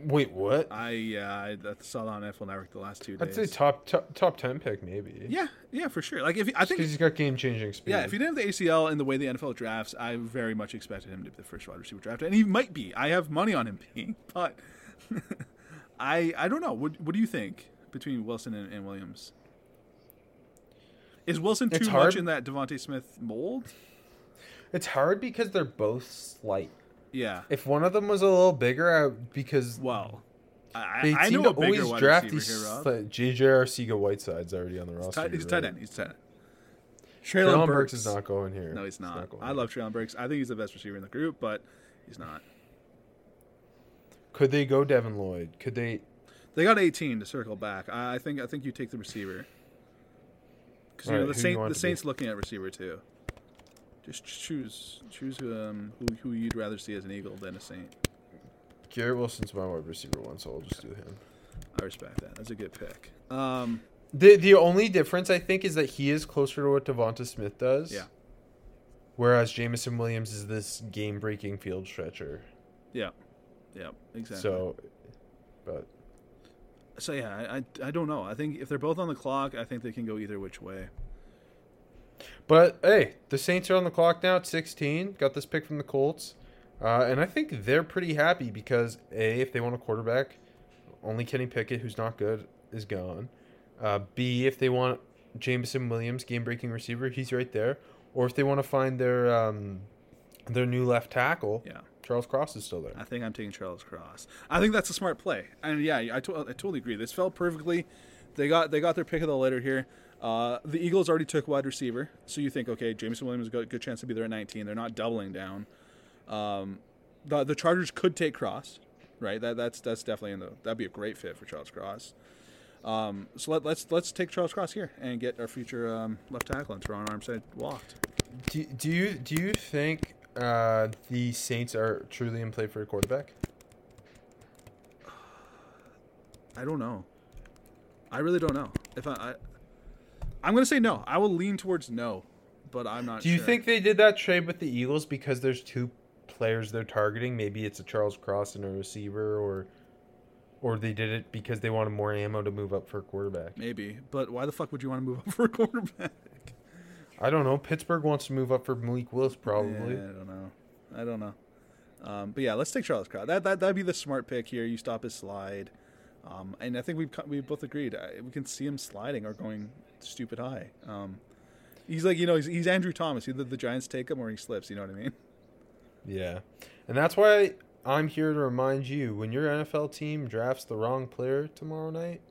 Wait, what? I yeah, I, I saw that on NFL Network the last two days. I'd say top, top top ten pick maybe. Yeah, yeah, for sure. Like if I think because he's got game changing speed. Yeah, if he didn't have the ACL in the way the NFL drafts, I very much expected him to be the first wide receiver drafted, and he might be. I have money on him being, but I I don't know. What what do you think between Wilson and, and Williams? Is Wilson It's too hard. much in that Devonta Smith mold? it's hard because they're both slight. Yeah. If one of them was a little bigger, I, because Well, I, they I seem know to a bigger always wide draft these. here, Rob. sli- JJ Arcega Whiteside's already on the roster. Tight, he's you're tight end. He's tight end. Treylon Treylon Burks is not going here. No, he's not. going I here. love Treylon Burks. I think he's the best receiver in the group, but he's not. Could they go Devin Lloyd? Could they? They got 18 to circle back. I I think I think you take the receiver. Because you know Alright, the who you Saint, want the it to be? Saints looking at receiver too. Just choose choose who um who, who you'd rather see as an Eagle than a Saint. Garrett Wilson's my wide receiver one, so I'll just do him. I respect that. That's a good pick. Um, The the only difference I think is that he is closer to what Devonta Smith does. Yeah. Whereas Jameson Williams is this game breaking field stretcher. yeah, yeah, exactly. So, but so yeah, I, I I don't know. I think if they're both on the clock, I think they can go either which way. But hey, the Saints are on the clock now at 16. Got this pick from the Colts, uh, and I think they're pretty happy because a if they want a quarterback, only Kenny Pickett, who's not good, is gone. Uh, B if they want Jameson Williams, game breaking receiver, he's right there. Or if they want to find their um, their new left tackle, Yeah. Charles Cross is still there. I think I'm taking Charles Cross. I think that's a smart play. And yeah, I, to- I totally agree. This fell perfectly. They got they got their pick of the litter here. Uh, the Eagles already took wide receiver, so you think okay, Jameson Williams got a good chance to be there at 19. They're not doubling down. Um, the the Chargers could take Cross, right? That that's that's definitely in the that'd be a great fit for Charles Cross. Um, so let, let's let's take Charles Cross here and get our future um, left tackle and Terron Armstead walked. Do, do you do you think uh, the Saints are truly in play for a quarterback? I don't know. I really don't know. If I, I I'm gonna say no. I will lean towards no, but I'm not. Do you sure. think they did that trade with the Eagles because there's two players they're targeting? Maybe it's a Charles Cross and a receiver, or or they did it because they wanted more ammo to move up for a quarterback. maybe? But why the fuck would you want to move up for a quarterback? I don't know. Pittsburgh wants to move up for Malik Willis, probably. Yeah, I don't know. I don't know. Um, but yeah, let's take Charles Cross. That that that'd be the smart pick here. You stop his slide, um, and I think we we both agreed uh, we can see him sliding or going stupid high. Um, he's like you know he's, he's Andrew Thomas. Either the Giants take him or he slips. You know what I mean? Yeah. And that's why I'm here to remind you when your NFL team drafts the wrong player tomorrow night,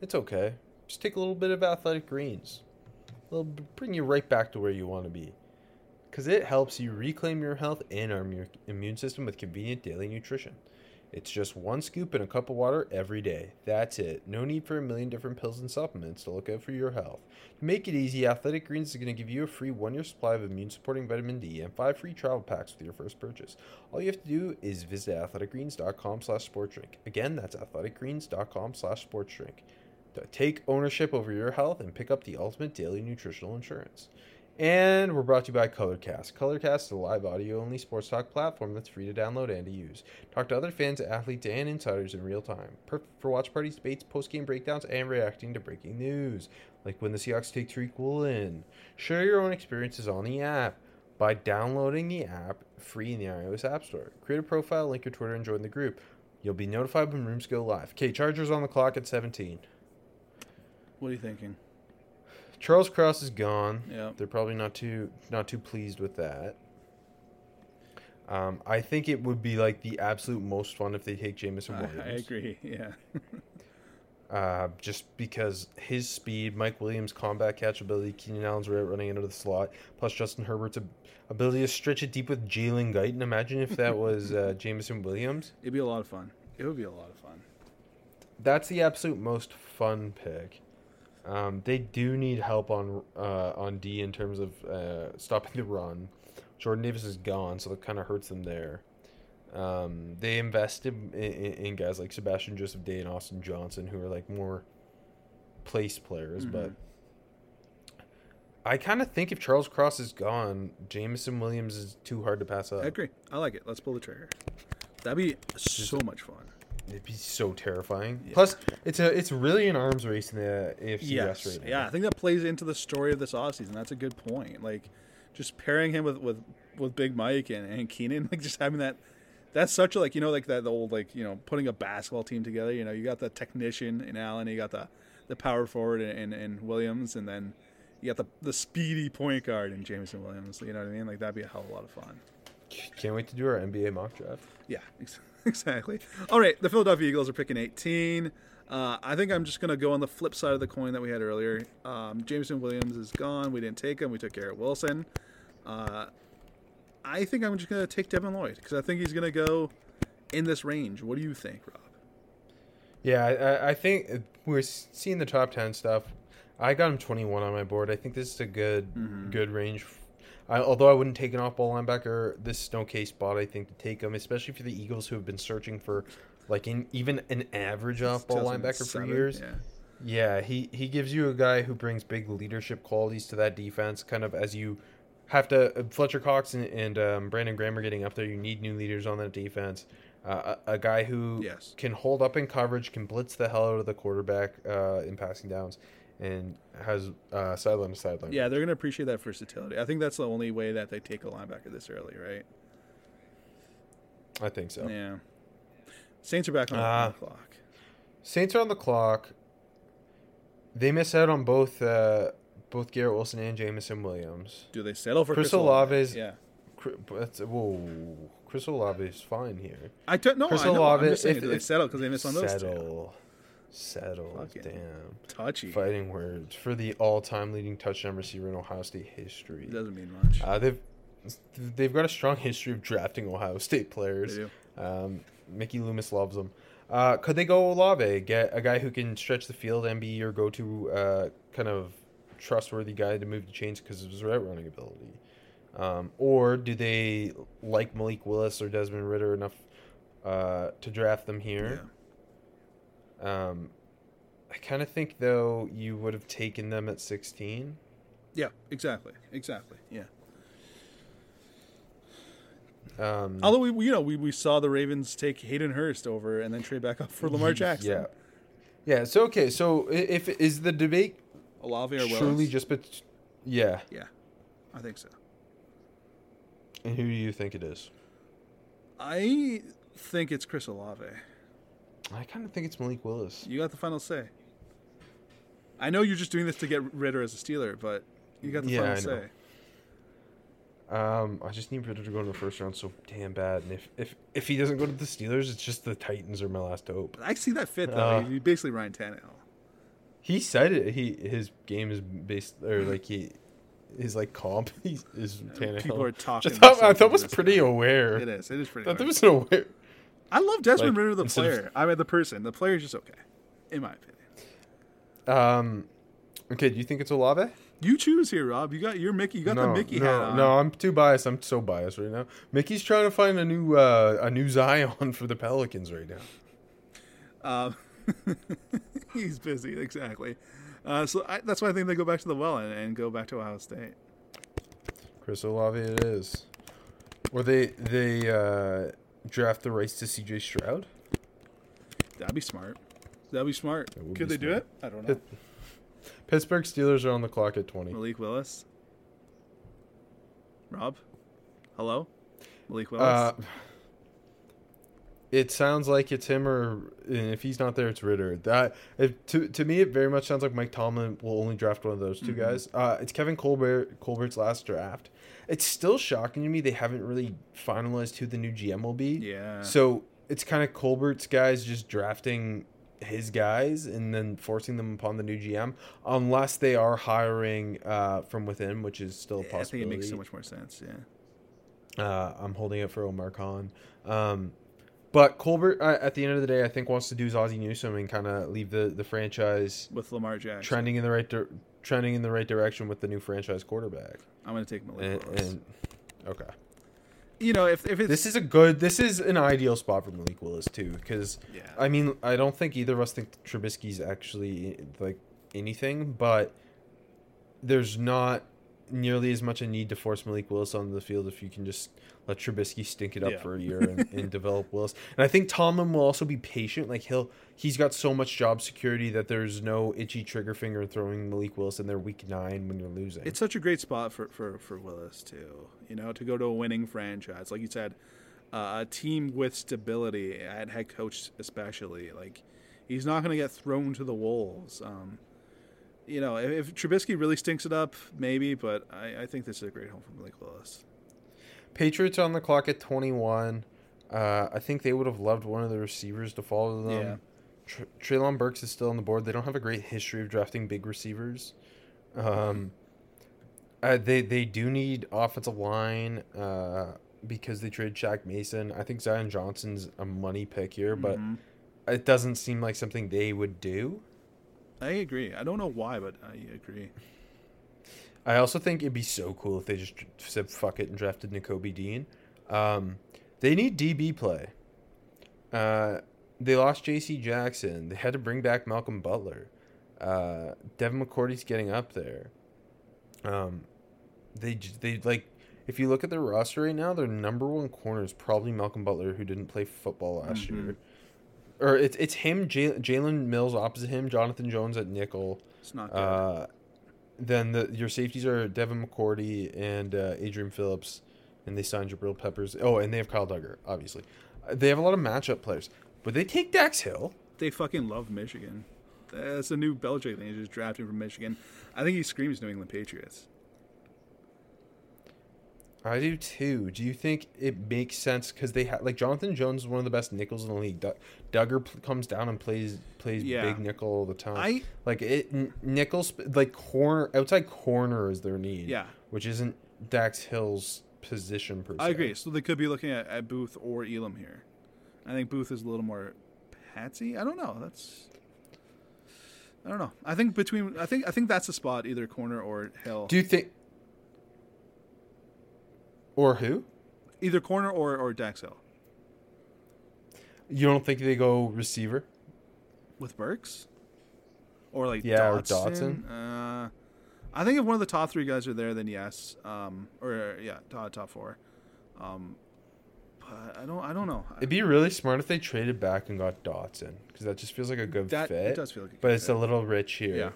it's okay. Just take a little bit of athletic greens. It'll bring you right back to where you want to be. Because it helps you reclaim your health and arm your immune system with convenient daily nutrition. It's just one scoop in a cup of water every day. That's it. No need for a million different pills and supplements to look out for your health. To make it easy, Athletic Greens is going to give you a free one year supply of immune supporting vitamin D and five free travel packs with your first purchase. All you have to do is visit athleticgreens.com slash sportsdrink. Again, that's athleticgreens.com slash sportsdrink. Take ownership over your health and pick up the ultimate daily nutritional insurance. And we're brought to you by Colorcast. Colorcast is a live audio only sports talk platform that's free to download and to use. Talk to other fans, athletes, and insiders in real time. Perfect for watch parties, debates, post game breakdowns, and reacting to breaking news, like when the Seahawks take Tariq Woolen. Share your own experiences on the app by downloading the app free in the iOS App Store. Create a profile, link your Twitter, and join the group. You'll be notified when rooms go live. Okay, Chargers on the clock at 17. What are you thinking? Charles Cross is gone. Yeah. They're probably not too not too pleased with that. Um, I think it would be like the absolute most fun if they take Jameson Williams. I agree. Yeah. Uh, just because his speed, Mike Williams' combat catchability, Keenan Allen's route running into the slot, plus Justin Herbert's ab- ability to stretch it deep with Jalen Guyton. Imagine if that was uh, Jameson Williams. It'd be a lot of fun. It would be a lot of fun. That's the absolute most fun pick. Um, they do need help on uh, on D in terms of uh, stopping the run. Jordan Davis is gone, so that kind of hurts them there. Um, they invested in, in, in guys like Sebastian Joseph Day and Austin Johnson, who are like more place players. But I kind of think if Charles Cross is gone, Jameson Williams is too hard to pass up. I agree. I like it. Let's pull the trigger. That'd be so much fun. It'd be so terrifying. Plus, it's a it's really an arms race in the AFC West Yes. right now. Yeah, I think that plays into the story of this offseason. That's a good point. Like, just pairing him with with, with Big Mike and, and Keenan, like just having that. That's such a like you know like that the old like you know putting a basketball team together. You know you got the technician in Allen, you got the the power forward in, in, in Williams, and then you got the the speedy point guard in Jameson Williams. You know what I mean? Like that'd be a hell of a lot of fun. Can't wait to do our NBA mock draft. Yeah, ex- exactly. All right, the Philadelphia Eagles are picking 18. Uh, I think I'm just going to go on the flip side of the coin that we had earlier. Um, Jameson Williams is gone. We didn't take him. We took Garrett Wilson. Uh, I think I'm just going to take Devin Lloyd because I think he's going to go in this range. What do you think, Rob? Yeah, I, I- think we're seeing the top ten stuff. I got him 21 on my board. I think this is a good Mm-hmm. good range. I, although I wouldn't take an off-ball linebacker, this is an okay spot. I think to take him, especially for the Eagles who have been searching for like in, even an average off-ball linebacker for years. Yeah. Yeah, he he gives you a guy who brings big leadership qualities to that defense. Kind of as you have to uh, Fletcher Cox and, and um, Brandon Graham are getting up there. You need new leaders on that defense. Uh, a, a guy who Yes. can hold up in coverage, can blitz the hell out of the quarterback uh, in passing downs, and has uh, sideline to sideline. Yeah, they're going to appreciate that versatility. I think that's the only way that they take a linebacker this early, right? I think so. Yeah. Saints are back on Ah. the clock. Saints are on the clock. They miss out on both uh, both Garrett Wilson and Jameson Williams. Do they settle for Chris Chris Olave's- Yeah. Chri- but That's, whoa, Chris Olave is fine here. I don't know. Chris. Olave, I'm just saying, if- do they settle because they miss on those two? Settle. Fucking Damn. Touchy. Fighting words for the all-time leading touchdown receiver in Ohio State history. It doesn't mean much. Uh, they've they've got a strong history of drafting Ohio State players. Um, Mickey Loomis loves them. Uh, could they go Olave, get a guy who can stretch the field and be your go-to uh, kind of trustworthy guy to move the chains because of his route running ability? Um, or do they like Malik Willis or Desmond Ridder enough uh, to draft them here? Um, I kind of think though you would have taken them at 16. Yeah, exactly, exactly. Yeah. Um, Although we, you know, we, we saw the Ravens take Hayden Hurst over and then trade back up for Lamar Jackson. Yeah. Yeah. So okay. So if is the debate Olave or Willis? truly just bet, yeah. Yeah, I think so. And who do you think it is? I think it's Chris Olave. I kind of think it's Malik Willis. You got the final say. I know you're just doing this to get Ridder as a Steeler, but you got the Yeah, final I know. say. Um, I just need Ridder to go in the first round so damn bad. And if if if he doesn't go to the Steelers, it's just the Titans are my last hope. I see that fit though. Uh, He's basically Ryan Tannehill. He said it. He his game is based or like he. His like comp is is Tannehill. people are talking I thought I thought was pretty guy. aware. It is. It is pretty. I thought hard. was aware. I love Desmond like, Ridder, the instead of- player. I mean, the person. The player is just okay, in my opinion. Um, okay. Do you think it's Olave? You choose here, Rob. You got your Mickey. You got the Mickey no, hat on. No, I'm too biased. I'm so biased right now. Mickey's trying to find a new uh, a new Zion for the Pelicans right now. Um, he's busy, exactly. Uh, so I, that's why I think they go back to the well and, and go back to Ohio State. Chris Olave it is. Or they they uh, draft the rights to CJ Stroud. That'd be smart. That'd be smart. That Could be they do it? I don't know. It- Pittsburgh Steelers are on the clock at 20. Malik Willis. Rob, hello, Malik Willis. Uh, it sounds like it's him, or if he's not there, it's Ridder. That if, to to me, it very much sounds like Mike Tomlin will only draft one of those 2 Mm-hmm. guys. Uh, it's Kevin Colbert Colbert's last draft. It's still shocking to me they haven't really finalized who the new GM will be. yeah. So it's kind of Colbert's guys just drafting his guys and then forcing them upon the new GM, unless they are hiring uh, from within, which is still a I think it makes so much more sense. Yeah. Uh, I'm holding it for Omar Khan. Um, but Colbert, uh, at the end of the day, I think wants to do his Ozzie Newsome and kind of leave the, the franchise With Lamar Jackson, trending in the right dir- trending in the right direction with the new franchise quarterback. I'm going to take Malik And, Willis. and okay, you know, if if it's this is a good. This is an ideal spot for Malik Willis too, because yeah, I mean, I don't think either of us think Trubisky's actually like anything, but there's not nearly as much a need to force Malik Willis on the field if you can just let Trubisky stink it up Yeah. for a year and, and develop Willis. And I think Tomlin will also be patient. Like he'll he's got so much job security that there's no itchy trigger finger in throwing Malik Willis in their week nine when you're losing. it's such a great spot for for for Willis too. You know, to go to a winning franchise, like you said, uh, a team with stability at head coach, especially. Like he's not going to get thrown to the wolves. Um, you know, if, if Trubisky really stinks it up, maybe, but I, I think this is a great home for Malik Willis. Patriots on the clock at 21. Uh, I think they would have loved one of the receivers to follow them. Yeah. Tr- Treylon Burks is still on the board. They don't have a great history of drafting big receivers. Um, uh, they they do need offensive line uh, because they traded Shaq Mason. I think Zion Johnson's a money pick here, but Mhm. it doesn't seem like something they would do. I agree. I don't know why, but I agree. I also think it'd be so cool if they just said fuck it and drafted Nakobe Dean. Um, they need DB play. Uh, they lost J.C. Jackson. They had to bring back Malcolm Butler. Uh, Devin McCourty's getting up there. Um, they they like if you look at their roster right now, their number one corner is probably Malcolm Butler, who didn't play football last Mhm. year. Or it's it's him, Jalen Mills opposite him, Jonathan Jones at nickel. It's not good. Uh, then the your safeties are Devin McCourty and uh, Adrian Phillips, and they signed Jabril Peppers. Oh, and they have Kyle Dugger, obviously. They have a lot of matchup players, but they take Dax Hill. they fucking love Michigan. That's a new Belichick thing. He just drafted from Michigan. I think he screams New England Patriots. I do too. Do you think it makes sense because they have like Jonathan Jones is one of the best nickels in the league. Du- Dugger p- comes down and plays plays Yeah. big nickel all the time. I like it n- nickels like corner outside corner is their need. yeah, which isn't Dax Hill's position per se. I agree. So they could be looking at, at Booth or Elam here. I think Booth is a little more patsy. I don't know. That's I don't know. I think between I think I think that's a spot either corner or Hill. Do you think? Or who? either corner or or Dax Hill You don't think they go receiver? with Burks or like Yeah, or Dotson. Uh, I think if one of the top three guys are there, then yes. Um, or yeah, top top four. Um, but I don't I don't know. It'd be really smart if they traded back and got Dotson because that just feels like a good that fit. it does feel like but it's fit. a little rich here. Yeah.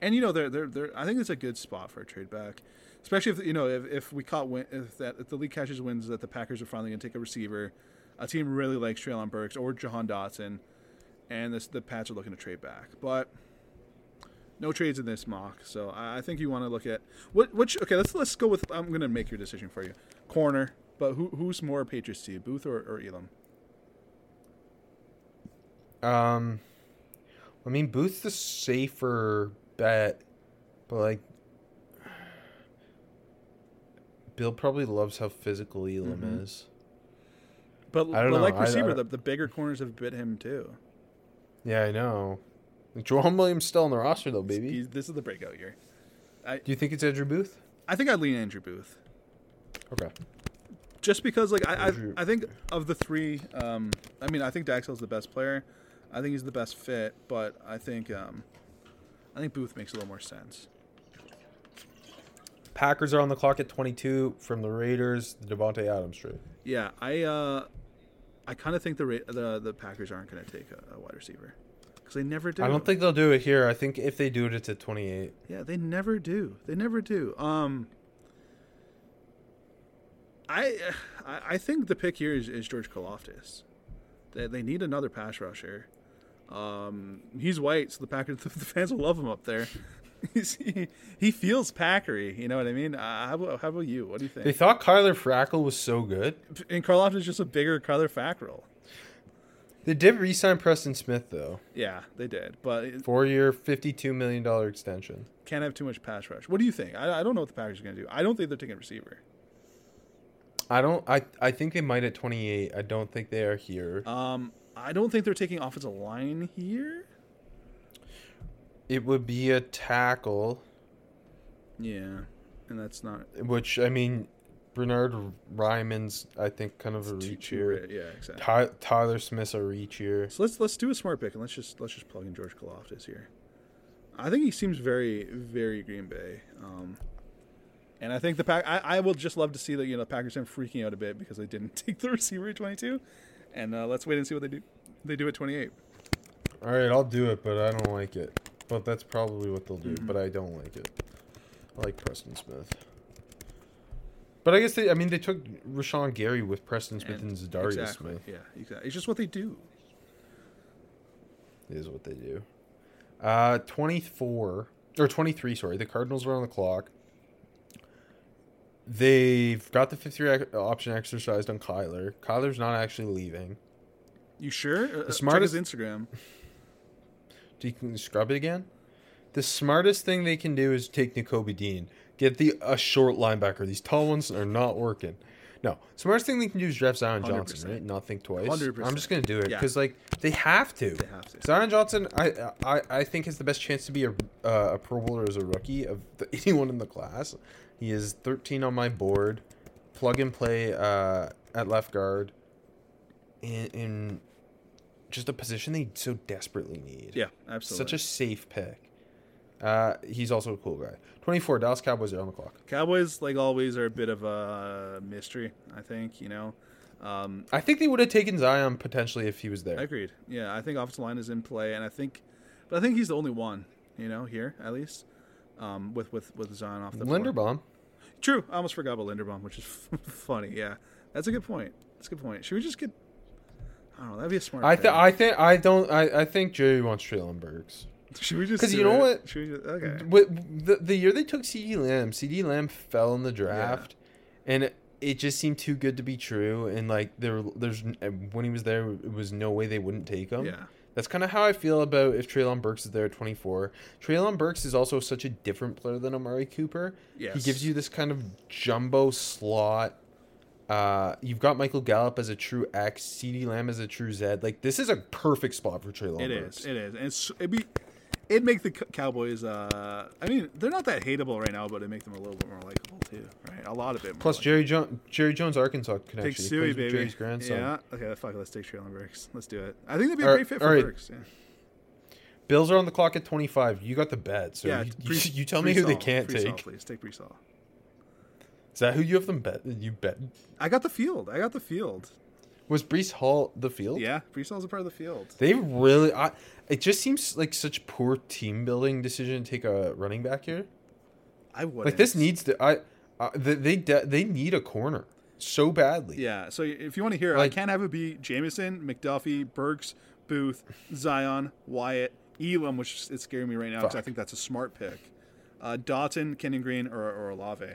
And you know, they're, they're, they're, I think it's a good spot for a trade back, especially if you know if, if we caught win, if that if the league catches wins that the Packers are finally going to take a receiver, a team really likes Treylon Burks or Jahan Dotson, and this the Pats are looking to trade back, but no trades in this mock. So I, I think you want to look at what which okay let's let's go with I'm going to make your decision for you, corner. But who who's more Patriots to you, Booth or, or Elam? Um, I mean Booth's the safer bet, but like, Bill probably loves how physical Elam Mhm. is. But, I don't but know. like receiver, I- the, the bigger corners have bit him too. Yeah, I know. Joel Williams still on the roster though, baby. he's- this is the breakout year. Do you think it's Andrew Booth? I think I'd lean Andrew Booth. Okay. just because like I Andrew- I, I think of the three, um, I mean I think Daxel's the best player. I think he's the best fit, but I think um, I think Booth makes a little more sense. Packers are on the clock at 22 from the Raiders. The Davante Adams trade. Yeah, I uh, I kind of think the Ra- the the Packers aren't going to take a, a wide receiver because they never do. I don't think they'll do it here. I think if they do it, it's at 28. Yeah, they never do. They never do. Um, I I, I think the pick here is, is George Karlaftis. They, they need another pass rusher. Um, he's white, so the Packers the fans will love him up there. He, he feels Packery. You know what I mean? Uh, how about how about you? What do you think? They thought Kyler Fackrell was so good. And Karlaftis just a bigger Kyler Fackrell. They did re-sign Preston Smith though, Yeah, they did, but four-year, fifty-two million dollar extension. can't have too much pass rush. What do you think? I, I don't know what the Packers are going to do. I don't think they're taking a receiver. I don't. I I think they might at twenty-eight. I don't think they are here. Um, I don't think they're taking offensive line here. It would be a tackle, Yeah, and that's not which I mean, Bernhard Raimann's I think kind of a reach here. Yeah, exactly. Ty- Tyler Smith's a reach here. So let's let's do a smart pick and let's just let's just plug in George Karlaftis here. I think he seems very very Green Bay, um, and I think the pack. I, I will just love to see that you know the Packers are freaking out a bit because they didn't take the receiver at twenty two, and uh, let's wait and see what they do. They do at twenty eight. All right, I'll do it, but I don't like it. But that's probably what they'll do. Mm-hmm. But I don't like it. I like Preston Smith. But I guess they. I mean, they took Rashan Gary with Preston Smith and, Zadarius exactly, Smith. Yeah, exactly. It's just what they do. Is what they do. Uh, twenty-four or twenty-three. Sorry, the Cardinals are on the clock. They've got the fifth-year option exercised on Kyler. Kyler's not actually leaving. You sure? Uh, The smartest- Instagram. Do you can scrub it again? The smartest thing they can do is take Nakobe Dean. Get the a short linebacker. These tall ones are not working. No, smartest thing they can do is draft Zion Johnson, 100%. right? Not think twice. 100%. I'm just gonna do it Yeah. because like they have to. They have to. Zion Johnson, I I, I think has the best chance to be a uh, a Pro Bowler as a rookie of the, anyone in the class. He is 13 on my board. Plug and play uh, at left guard. In, in just a position they so desperately need. Yeah, absolutely. Such a safe pick. Uh, he's also a cool guy. 24, Dallas Cowboys are on the clock. Cowboys, like always, are a bit of a mystery. I think you know. Um, I think they would have taken Zion potentially if he was there. Agreed. Yeah, I think offensive line is in play, and I think, but I think he's the only one, you know, here at least, um, with with with Zion off the board. Linderbaum. True. I almost forgot about Linderbaum, which is funny. Yeah, that's a good point. That's a good point. Should we just get? I don't know. That'd be a smart. I think I think I don't I, I think Jerry wants Treylon Burks. Should we just? Because you know it? what? Should we just, okay. The the year they took CeeDee Lamb, CeeDee Lamb fell in the draft, and it, it just seemed too good to be true. And like there there's eh, when he was there, it was no way they wouldn't take him. Yeah. That's kind of how I feel about if Treylon Burks is there at 24. Treylon Burks is also such a different player than Amari Cooper. He gives you this kind of jumbo slot. Uh, you've got Michael Gallup as a true X, CeeDee Lamb as a true Z. Like this is a perfect spot for Treylon It Burks. is. It is. And it's, it'd be. It'd make the Cowboys. Uh, I mean, they're not that hateable right now, but it'd make them a little bit more likable too, right? A lot of it. More Plus. Jerry Jones, Jerry Jones, Arkansas Take connection. He Suey, baby. Jerry's grandson. Yeah. Okay. Fuck. Let's take Treylon Burks. Let's do it. I think that'd be a All great fit for right. Burks. Yeah. Bills are on the clock at 25. You got the bet, so yeah. you, you, you tell me who they can't take. please take Breece. Is that who you have them bet? You bet. I got the field. I got the field. Was Breece Hall the field? Yeah, Breece Hall's a part of the field. They really. I, it just seems like such poor team building decision to take a running back here. I would Like this needs to. I. Uh, they they, de- they need a corner so badly. Yeah. So if you want to hear, Like- I can't have it be Jameson, McDuffie, Burks, Booth, Zion, Wyatt, Elam, which is scaring me right now because I think that's a smart pick. Uh, Dotson, Kenyon Green, or, or Olave.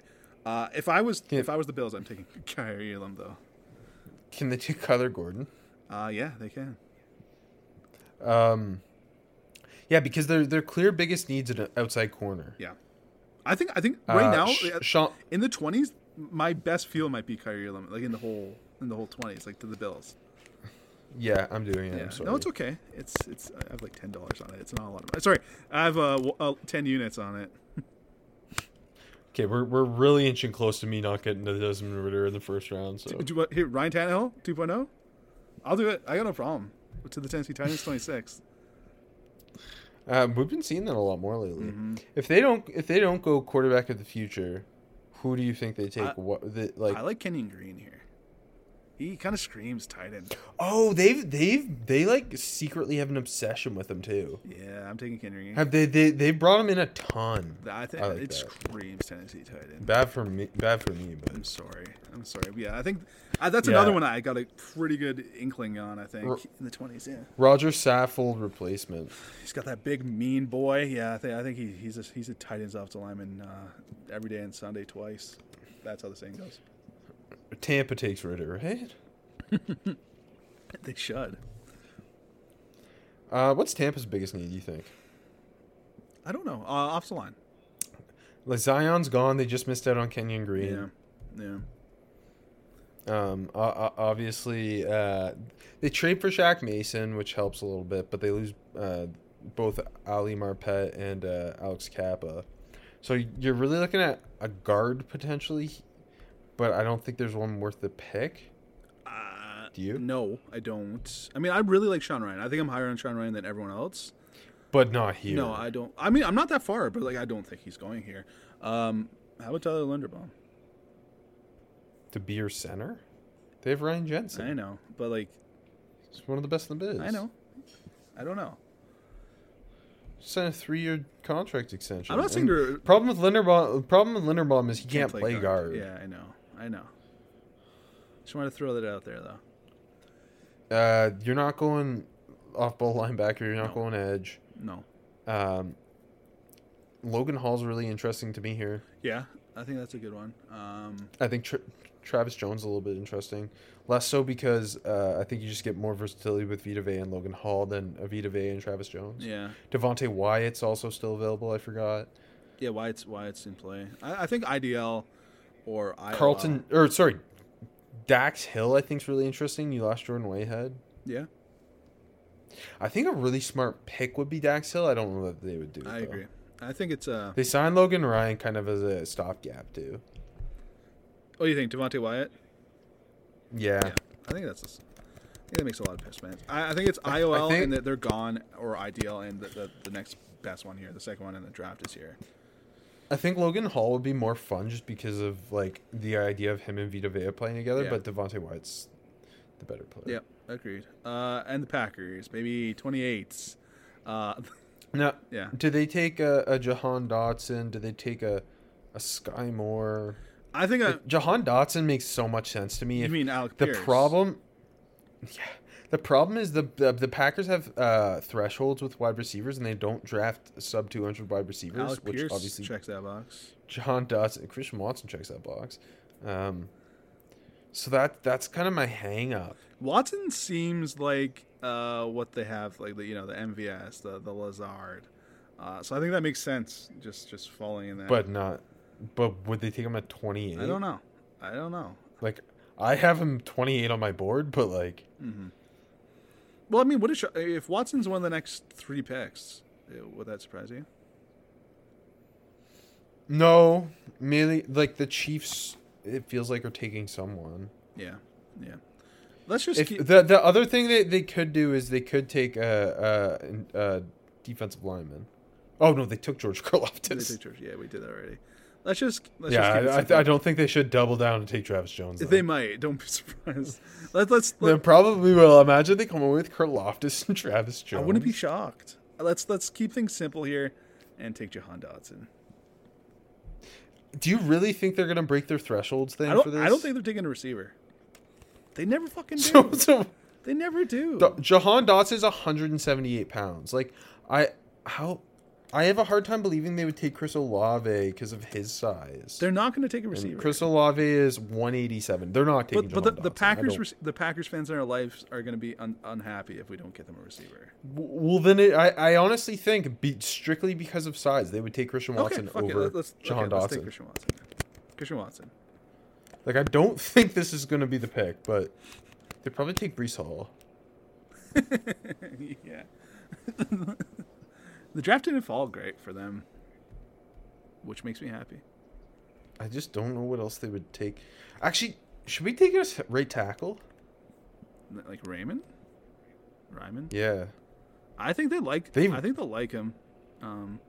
Uh, if I was Yeah. if I was the Bills, I'm taking Kaiir Elam though. Can they take Kyler Gordon? Uh, yeah, they can. Um. Yeah, because their their clear biggest needs an outside corner. Yeah, I think I think right Uh, now Sh- uh, Sean, in the twenties, my best feel might be Kaiir Elam, like in the whole in the whole twenties, like to the Bills. yeah, I'm doing it. Yeah. I'm sorry. No, it's okay. It's it's. I have like ten dollars on it. It's not a lot of money. Sorry, I have uh, uh ten units on it. Okay, we're we're really inching close to me not getting the Desmond Ridder in the first round. So Do you want here Ryan Tannehill 2.0? I'll do it. I got no problem. To the Tennessee Titans 26. uh, we've been seeing that a lot more lately. Mm-hmm. If they don't if they don't go quarterback of the future, who do you think they take? I- what the, like? I like Kenyon Green here. He kind of screams tight end. oh, they've they've they like secretly have an obsession with him too. Yeah, I'm taking Green. Have they they they brought him in a ton? I think I like it that. screams Tennessee tight end. Bad for me. Bad for me, but I'm sorry. I'm sorry. Yeah, I think that's Yeah. another one I got a pretty good inkling on. I think R- in the 20s. Yeah, Roger Saffold replacement. he's got that big mean boy. Yeah, I think I think he, he's a, he's a tight ends off the lineman uh, every day and Sunday twice. That's how the saying goes. Tampa takes Ridder, right? They should. Uh, what's Tampa's biggest need? You think? I don't know. Uh, off the line. Like Zion's gone. They just missed out on Kenyon Green. Yeah. Yeah. Um, o- obviously, uh, they trade for Shaq Mason, which helps a little bit, but they lose uh, both Ali Marpet and uh, Alex Cappa. So you're really looking at a guard potentially, but I don't think there's one worth the pick. Uh, Do you? No, I don't. I mean, I really like Sean Rhyan. I think I'm higher on Sean Rhyan than everyone else. But not here. No, I don't. I mean, I'm not that far, but like, I don't think he's going here. Um, how about Tyler Linderbaum? to be your center. They have Ryan Jensen. I know, but like, He's one of the best in the biz. I know. I don't know. Signed a three-year contract extension. I'm not saying problem with Linderbaum. Problem with Linderbaum is he can't, play, guard. Yeah, I know. I know. Just want to throw that out there, though. Uh, you're not going off-ball linebacker. You're not No. going edge. No. Um, Logan Hall's really interesting to me here. Yeah, I think that's a good one. Um, I think Tra- Travis Jones a little bit interesting. Less so because uh, I think you just get more versatility with Vita Vea and Logan Hall than uh, Vita Vea and Travis Jones. yeah. Devonte Wyatt's also still available. I forgot. Yeah, Wyatt's Wyatt's in play. I, I think IDL or. Carlton, or sorry, Dax Hill, I think is really interesting. You lost Jordan Whitehead. Yeah, I think a really smart pick would be Dax Hill. I don't know that they would do. It, I though. agree. I think it's uh They signed Logan Ryan kind of as a stopgap too. What do you think, Devonte Wyatt? Yeah. Yeah, I think that's. I think that makes a lot of sense. man. I, I think it's IOL think- and that they're gone, or IDL and the, the the next best one here, the second one in the draft is here. I think Logan Hall would be more fun just because of like the idea of him and Vita Vea playing together, Yeah. but Devonte Wyatt's the better player. Yep, agreed. Uh, and the Packers, maybe 28s. Uh, Now, yeah, do they take a, a Jahan Dotson? Do they take a a Sky Moore? I think I. Jahan Dotson makes so much sense to me. You If mean Alec the Pierce? problem? Yeah, the problem is the the, the Packers have uh, thresholds with wide receivers, and they don't draft sub two hundred wide receivers, Alec which Pierce obviously checks that box. Jahan Dotson, Christian Watson checks that box. Um, so that that's kind of my hang up. Watson seems like uh, what they have, like the you know the MVS, the the Lazard. Uh, so I think that makes sense. Just just falling in that. but not. But would they take him at twenty eight? I don't know. I don't know. Like I have him twenty eight on my board, but like Well, I mean, what is if Watson's one of the next three picks? uh, Would that surprise you? no, merely like the Chiefs. It feels like are taking someone. Yeah, yeah. Let's just If keep. the the other thing that they could do is they could take a, a, a defensive lineman. Oh no, they took George They Karlaftis. took George- yeah, we did that already. Let's just. Let's Yeah, just I. I, I don't think they should double down and take Travis Jones. though. They might. Don't be surprised. Let, let's. They Let, probably will. Imagine they come away with Karlaftis and Travis Jones. I wouldn't be shocked. Let's let's keep things simple here, and take Jahan Dotson. Do you really think they're gonna break their thresholds thing I for don't. this? I don't think they're taking a receiver. They never fucking do. so. So they never do. D- Jahan Dotson is 178 pounds. Like I how I have a hard time believing they would take Chris Olave because of his size. They're not going to take a And receiver. Chris Olave is 187. They're not taking. but but the, the Packers the Packers fans in our lives are going to be un- unhappy if we don't get them a receiver. Well, then it, I, I honestly think be, strictly because of size, they would take Christian Watson okay, over it. Let, us Jahan okay, let's take Christian Watson. Christian Watson. Like I don't think this is going to be the pick, but they'd probably take Breece Hall. yeah. the draft didn't fall great for them, which makes me happy. I just don't know what else they would take. Actually, should we take a right tackle? Like Raymond, Raimann. Yeah. I think they like. They- I think they'll like him. Um,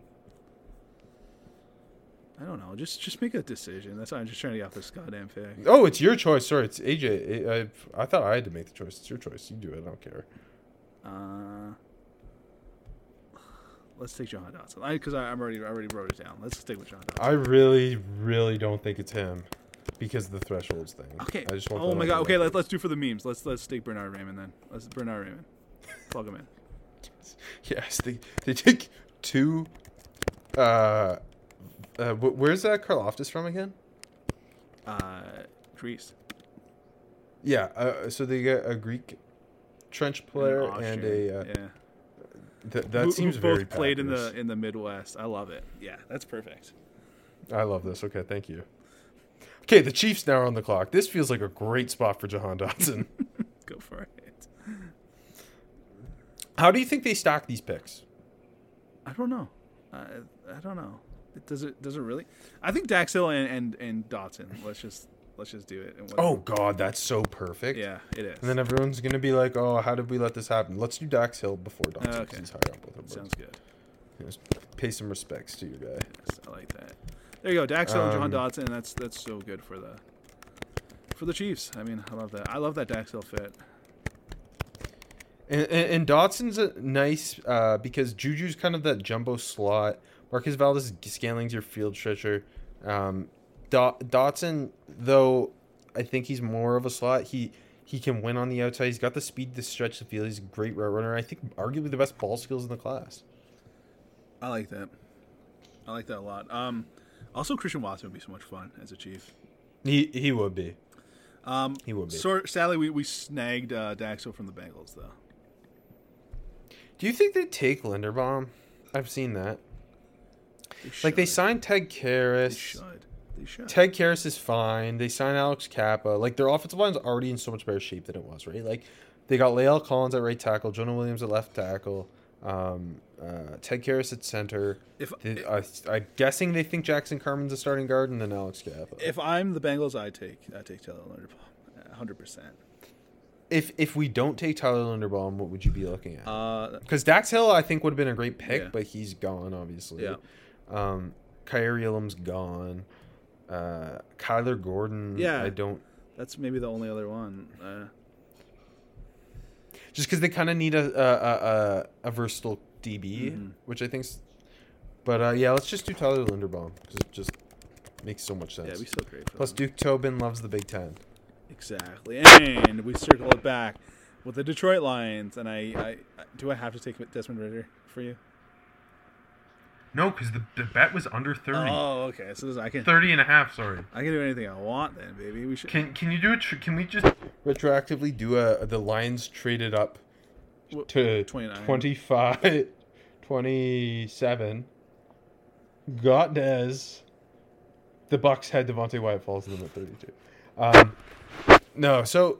I don't know. Just just make a decision. That's why I'm just trying to get off this goddamn pick. Oh, it's your choice. Sorry, it's AJ. I, I, I thought I had to make the choice. It's your choice. You do it. I don't care. Uh, let's take Jahan Dotson. Because I, I'm already I already wrote it down. Let's stick with Jahan Dotson. I really, really don't think it's him because of the thresholds thing. Okay. I just want oh my god. Okay. Let, let's do for the memes. Let's let's take Bernhard Raimann then. Let's Bernhard Raimann. Plug him in. Yes, they they take two. Uh, uh, where's that Karlaftis from again? Uh, Greece. Yeah. Uh, so they get a Greek trench player An and a uh, yeah. Th- that who, seems who very both played in the in the Midwest. I love it. Yeah, that's perfect. I love this. Okay, thank you. Okay, the Chiefs now are on the clock. This feels like a great spot for Jahan Dotson. Go for it. How do you think they stock these picks? I don't know. I I don't know. It does it does it really? I think Dax Hill and and, and Dotson. Let's just let's just do it. And Oh God, that's so perfect. yeah, it is. And then everyone's gonna be like, "Oh, how did we let this happen?" Let's do Dax Hill before Dotson. 'cause Okay. He's higher up with him. Sounds good. Just pay some respects to your guy. Yes, I like that. There you go, Dax Hill and John Um, Dotson. That's that's so good for the for the Chiefs. I mean, I love that. I love that Dax Hill fit. And, and, and Dotson's a nice uh, because Juju's kind of that jumbo slot. Marcus Valdez Scaling's your field stretcher. Um, Dot, Dotson, though, I think he's more of a slot. He he can win on the outside. He's got the speed to stretch the field. He's a great route runner. I think arguably the best ball skills in the class. I like that. I like that a lot. Um, also Christian Watson would be so much fun as a Chief. He he would be. Um, He would be. So, sadly, we, we snagged uh, Dax Hill from the Bengals though. Do you think they take Linderbaum? I've seen that. They Like they signed Ted They Karras. should. Ted Karras is fine. They signed Alex Cappa. Like their offensive line's already in so much better shape than it was, right? Like they got La'el Collins at right tackle, Jonah Williams at left tackle, um, uh, Ted Karras at center. If They- I, I'm guessing they think Jackson Carman's a starting guard, and then Alex Cappa. if I'm the Bengals, I take I take Taylor Linderbaum, hundred percent. If if we don't take Tyler Linderbaum, what would you be looking at? Uh, Because Dax Hill, I think, would have been a great pick, Yeah. but he's gone, obviously. Yeah. Um, Kaiir Elam's gone. Uh, Kyler Gordon. Yeah. I don't. that's maybe the only other one. Uh, just because they kind of need a a, a a versatile DB, Mhm. which I think's. But uh, yeah, let's just do Tyler Linderbaum because it just makes so much sense. yeah, we so great. Plus. Duke Tobin loves the Big Ten. Exactly, and we circle it back with the Detroit Lions. And I, I, I do I have to take Desmond Ridder for you? No, because the, the bet was under 30. Oh, okay. So this, I can 30 and a half, sorry. I can do anything I want then, baby. We should. Can can you do it? Tr- can we just retroactively do a the Lions traded up to 29. 25, 27, got Dez. The Bucks had Devonte Wyatt falls to them at 32. Um, no, so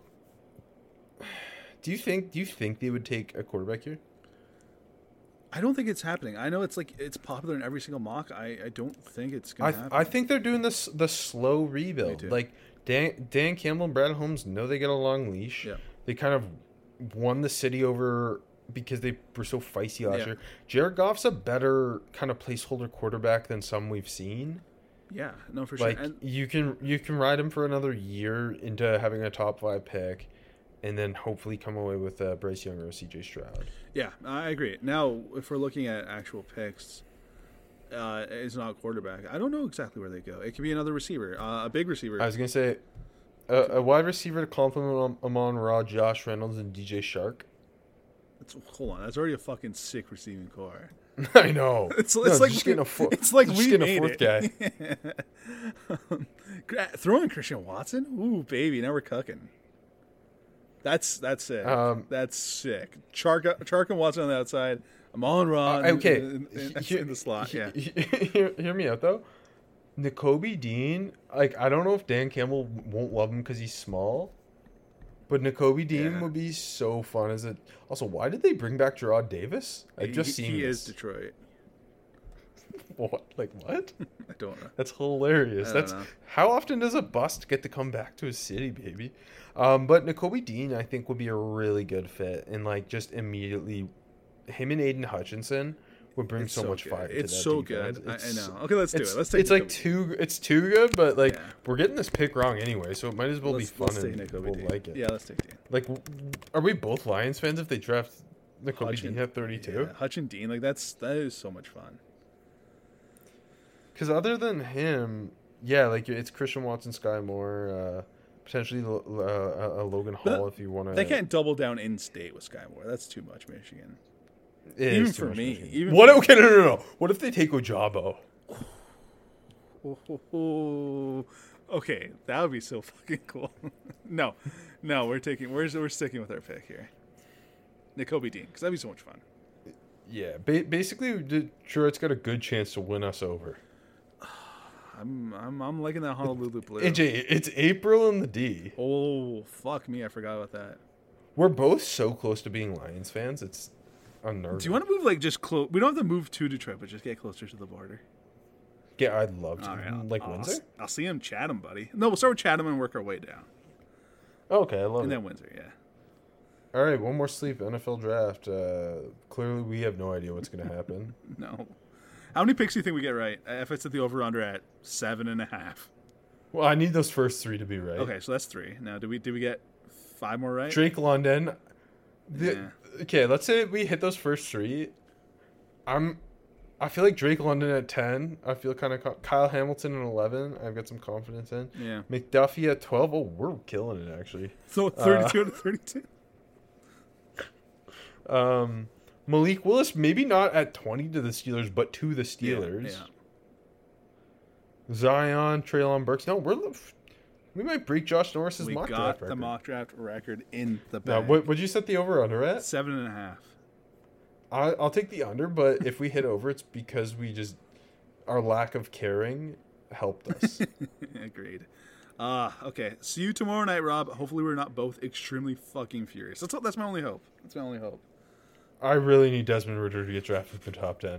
do you think do you think they would take a quarterback here? I don't think it's happening. I know it's like it's popular in every single mock. I, I don't think it's I gonna happen. I think they're doing this the slow rebuild. Like Dan Dan Campbell and Brad Holmes know they get a long leash. Yeah. They kind of won the city over because they were so feisty last Yeah. year. Jared Goff's a better kind of placeholder quarterback than some we've seen. yeah, no, for Like sure. Like you can you can ride him for another year into having a top five pick, and then hopefully come away with uh, Bryce Young or C.J. Stroud. yeah, I agree. Now, if we're looking at actual picks, uh, it's not quarterback. I don't know exactly where they go. It could be another receiver, uh, a big receiver. I was gonna say. A, a wide receiver to complement Amon Ra, Josh Reynolds, and DJ Chark. It's- hold on, that's already a fucking sick receiving core. I know. It's, No, it's like just getting a four, it's like just we getting a fourth it. guy. Gra- Throwing Christian Watson, ooh baby, now we're cooking. That's that's sick. Um, that's sick. Chark, Chark and Watson on the outside. Amon Ra Uh, in- okay, in, in- he- in the slot. Yeah, hear, hear me out though. Nakobe Dean, like I don't know if Dan Campbell won't love him because he's small, but Nakobe Dean Yeah. would be so fun as a. Also, why did they bring back Jarrad Davis? I've just he, seen he this. is Detroit. What? Like what? I don't know. That's hilarious. That's know. how often does a bust get to come back to a city, baby? Um, but Nakobe Dean, I think, would be a really good fit, and like just immediately, him and Aidan Hutchinson would bring It's so, much good. fire. to It's so defense. good. I, I know. Okay, let's do It's, it. Let's take. it's like too it's too good, but like Yeah. we're getting this pick wrong anyway, so it might as well let's, be fun let's take and Nakobe we'll Dean. like it. Yeah, let's take Dean. Like, are we both Lions fans if they draft Nakobe Hutchin- Dean at thirty two? Yeah, Hutch and Dean, like that's that is so much fun. Because other than him, yeah, like it's Christian Watson, Sky Moore, uh, potentially uh, uh, uh, Logan But Hall if you want to. They can't double down in state with Sky Moore. That's too much, Michigan. It even for me, Michigan. even what? for- Okay, no, no, no. What if they take Ojabo? Oh, okay, that would be so fucking cool. no, no, we're taking we're we're sticking with our pick here. Nakobe Dean, because that'd be so much fun. Yeah, ba- basically, Detroit's got a good chance to win us over. I'm I'm I'm liking that Honolulu blue. AJ, it's April in the D. Oh fuck me! I forgot about that. We're both so close to being Lions fans. It's unnerving. Do you want to move like just close? We don't have to move to Detroit, but just get closer to the border. Yeah, I'd love to. Right, I'll- like I'll, Windsor. I'll see him Chatham, buddy. No, we'll start with Chatham and work our way down, Okay, I love and it. then Windsor. Yeah. All right, one more sleep. NFL draft. Uh, clearly, we have no idea what's going to happen. No. How many picks do you think we get right? Uh, If it's at the over under at seven and a half. well, I need those first three to be right. Okay, so that's three. Now, do we do we get five more right? Drake London. The, Yeah. Okay, let's say we hit those first three. I'm. I feel like Drake London at ten. I feel kind of Kyle Hamilton at eleven. I've got some confidence in. Yeah. McDuffie at twelve. Oh, we're killing it actually. So thirty-two to thirty-two. Um, Malik Willis maybe not at twenty to the Steelers, but to the Steelers. Yeah. Zion, Treylon Burks. No, we're we might break Josh Norris's We mock got draft the record. mock draft record in the Now, bag. what would you set the over under at? Seven and a half. I, I'll take the under, but if we hit over, it's because we just our lack of caring helped us. Agreed. Uh, okay. See you tomorrow night, Rob. Hopefully, we're not both extremely fucking furious. That's that's my only hope. That's my only hope. I really need Desmond Ridder to get drafted in the top ten.